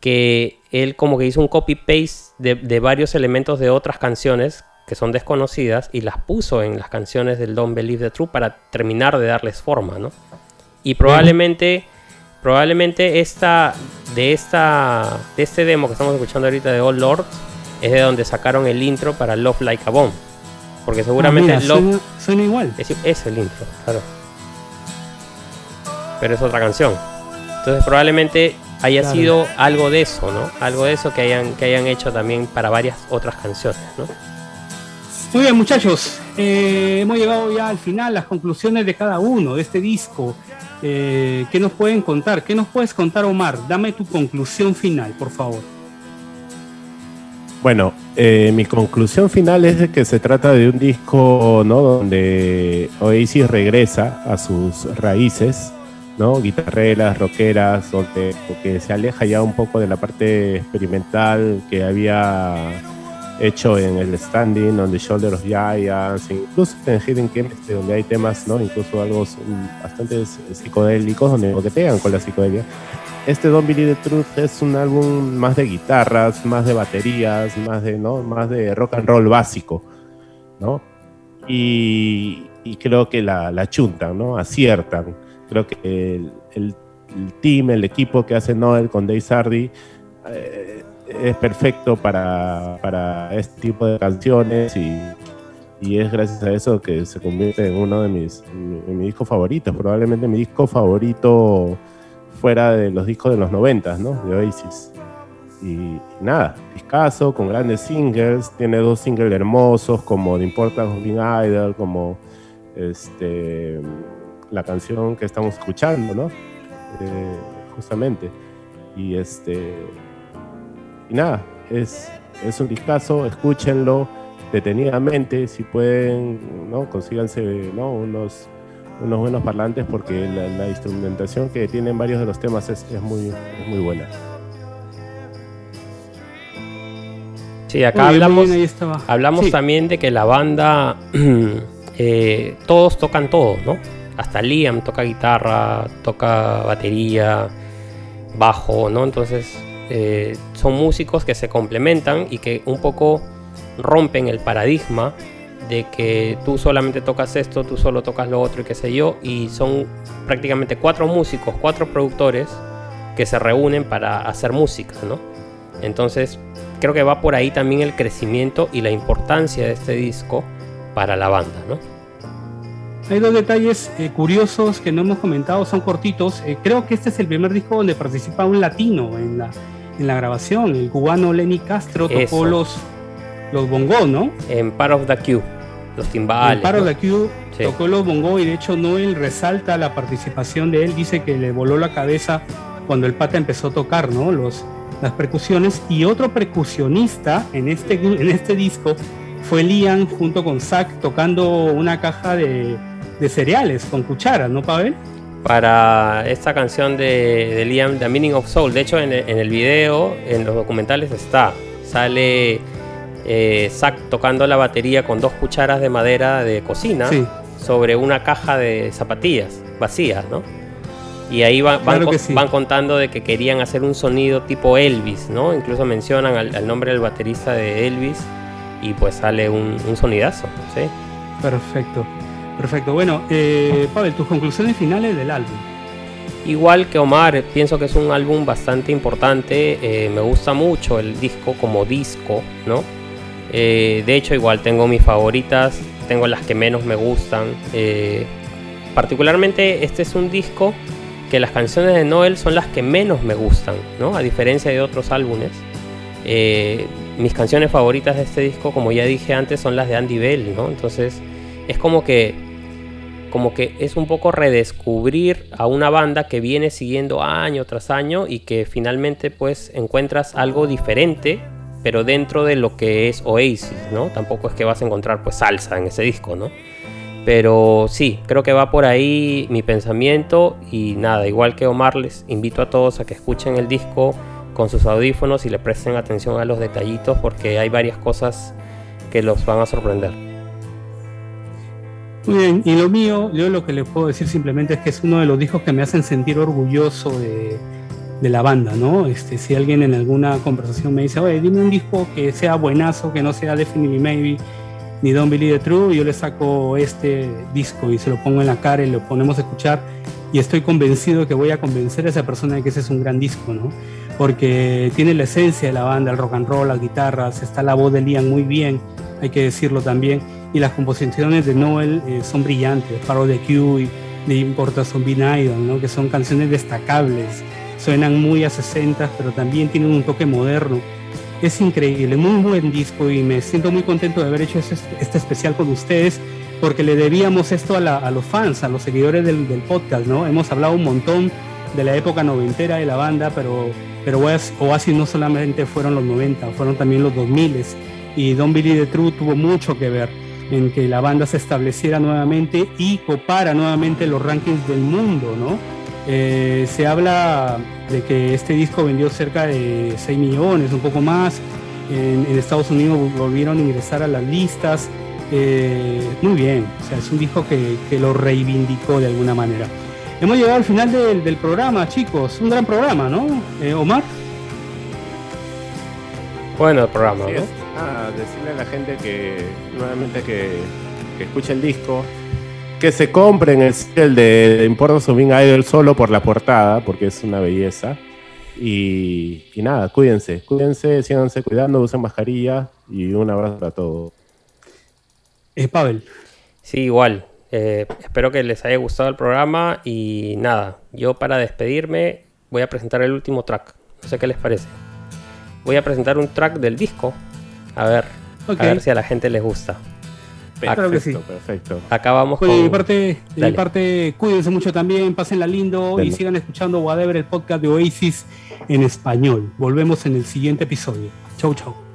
que él como que hizo un copy-paste de, de, varios elementos de otras canciones que son desconocidas y las puso en las canciones del Don't Believe the Truth para terminar de darles forma, ¿no? Y probablemente, probablemente esta, de, esta, de este demo que estamos escuchando ahorita de All Lord es de donde sacaron el intro para Love Like a Bomb. Porque seguramente ah, Love suena, igual. Es, el intro, claro. Pero es otra canción. Entonces probablemente haya sido algo de eso, ¿no? Algo de eso que hayan, que hayan hecho también para varias otras canciones, ¿no? Muy bien, muchachos. Eh, hemos llegado ya al final, las conclusiones de cada uno de este disco. Eh, ¿Qué nos pueden contar? ¿Qué nos puedes contar, Omar? Dame tu conclusión final, por favor. Bueno, eh, mi conclusión final es de que se trata de un disco, ¿no? Donde Oasis regresa a sus raíces, ¿no? Guitarreras, rockeras, donde porque se aleja ya un poco de la parte experimental que había hecho en el Standing, on the Shoulder of Giants, incluso en Hidden Chemistry, donde hay temas, ¿no? Incluso algo bastante psicodélicos, donde pegan con la psicodelia. Este Don't Believe the Truth es un álbum más de guitarras, más de baterías, más de, ¿no? Más de rock and roll básico, ¿no? Y, creo que la, la, chuntan, ¿no? Aciertan. Creo que el, el, team, el equipo que hace Noel con Dave Sardi, eh, es perfecto para, para, este tipo de canciones y, y, es gracias a eso que se convierte en uno de mis, discos favoritos, probablemente mi disco favorito fuera de los discos de los noventas, ¿no? De Oasis. Y, nada, escaso, con grandes singles, tiene dos singles hermosos como The Importance of Idol, como este, la canción que estamos escuchando, ¿no? Eh, justamente. Y este y nada, es, es un discazo, escúchenlo detenidamente, si pueden, ¿no? consíganse ¿no? unos, unos buenos parlantes porque la, instrumentación que tienen varios de los temas es, muy, muy buena. Sí, acá hablamos, hablamos también de que la banda, eh, todos tocan todo, ¿no? Hasta Liam toca guitarra, toca batería, bajo, ¿no? Entonces eh, son músicos que se complementan y que un poco rompen el paradigma de que tú solamente tocas esto, tú solo tocas lo otro y qué sé yo, y son prácticamente cuatro músicos, cuatro productores que se reúnen para hacer música, ¿no? Entonces, creo que va por ahí también el crecimiento y la importancia de este disco para la banda, ¿no? Hay dos detalles eh, curiosos que no hemos comentado, son cortitos. Eh, creo que este es el primer disco donde participa un latino en la, en la grabación. El cubano Lenny Castro tocó los, los bongos, ¿no? En Part of the Q, los timbales. En Part of the Q tocó los bongos y de hecho Noel resalta la participación de él. Dice que le voló la cabeza cuando el pata empezó a tocar, ¿no? Los, las percusiones. Y otro percusionista en este, en este disco fue Liam junto con Zack tocando una caja de, de cereales con cucharas, ¿no, Pavel? Para esta canción de, Liam, The Meaning of Soul. De hecho, en el, video, en los documentales está. Sale eh, Zack tocando la batería con dos cucharas de madera de cocina sobre una caja de zapatillas vacías, ¿no? Y ahí van, van, contando de que querían hacer un sonido tipo Elvis, ¿no? Incluso mencionan al, nombre del baterista de Elvis y pues sale un, sonidazo, ¿sí? Perfecto, perfecto. Bueno, eh, Pavel, tus conclusiones finales del álbum. Igual que Omar, pienso que es un álbum bastante importante, eh, me gusta mucho el disco como disco, ¿no? Eh, de hecho, igual tengo mis favoritas, tengo las que menos me gustan. Eh, particularmente este es un disco que las canciones de Noel son las que menos me gustan, ¿no? A diferencia de otros álbumes. mis canciones favoritas de este disco, como ya dije antes, son las de Andy Bell, ¿no? Entonces es como que como que es un poco redescubrir a una banda que viene siguiendo año tras año y que finalmente pues encuentras algo diferente, pero dentro de lo que es Oasis, ¿no? Tampoco es que vas a encontrar pues salsa en ese disco, ¿no? Pero sí, creo que va por ahí mi pensamiento y nada, igual que Omar les invito a todos a que escuchen el disco con sus audífonos y le presten atención a los detallitos porque hay varias cosas que los van a sorprender. Muy bien, y lo mío, yo lo que les puedo decir simplemente es que es uno de los discos que me hacen sentir orgulloso de, la banda, ¿no? Este, si alguien en alguna conversación me dice, oye, dime un disco que sea buenazo, que no sea Definitely Maybe, ni Don't Believe the True, yo le saco este disco y se lo pongo en la cara y lo ponemos a escuchar y estoy convencido que voy a convencer a esa persona de que ese es un gran disco, ¿no? Porque tiene la esencia de la banda, el rock and roll, las guitarras, está la voz de Liam muy bien, hay que decirlo también y las composiciones de Noel eh, son brillantes, Paro de Q y de Importa Zombie Idol, ¿no? que son canciones destacables, suenan muy a 60, pero también tienen un toque moderno. Es increíble, muy buen disco y me siento muy contento de haber hecho este, este especial con ustedes porque le debíamos esto a, los fans, a los seguidores del, podcast, ¿no? Hemos hablado un montón de la época noventera de la banda, pero, pero Oasis no solamente fueron los 90, fueron también los 2000 y Don Billy the True tuvo mucho que ver en que la banda se estableciera nuevamente y copara nuevamente los rankings del mundo, ¿no? Eh, se habla de que este disco vendió cerca de 6 millones, un poco más. En, Estados Unidos volvieron a ingresar a las listas. Eh, muy bien, o sea, es un disco que, lo reivindicó de alguna manera. Hemos llegado al final del, programa, chicos. Un gran programa, ¿no? Eh, Omar. Bueno, el programa, ¿no? Ah, decirle a la gente que nuevamente que, escuche el disco, que se compren el, el de Importo Subing Idol solo por la portada, porque es una belleza. Y, nada, cuídense, cuídense, síganse cuidando, usen mascarilla y un abrazo para todos. Eh, Pavel. Sí, igual. Eh, espero que les haya gustado el programa y nada, yo para despedirme voy a presentar el último track. No sé qué les parece. Voy a presentar un track del disco a ver, a ver si a la gente les gusta. Claro que sí. Perfecto. Acabamos con... De mi parte, de mi parte, cuídense mucho también, pásenla lindo y sigan escuchando Whatever, el podcast de Oasis en español. Volvemos en el siguiente episodio. Chau, chau.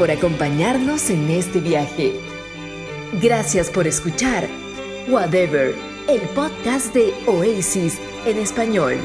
Por acompañarnos en este viaje. Gracias por escuchar Whatever, el podcast de Oasis en español.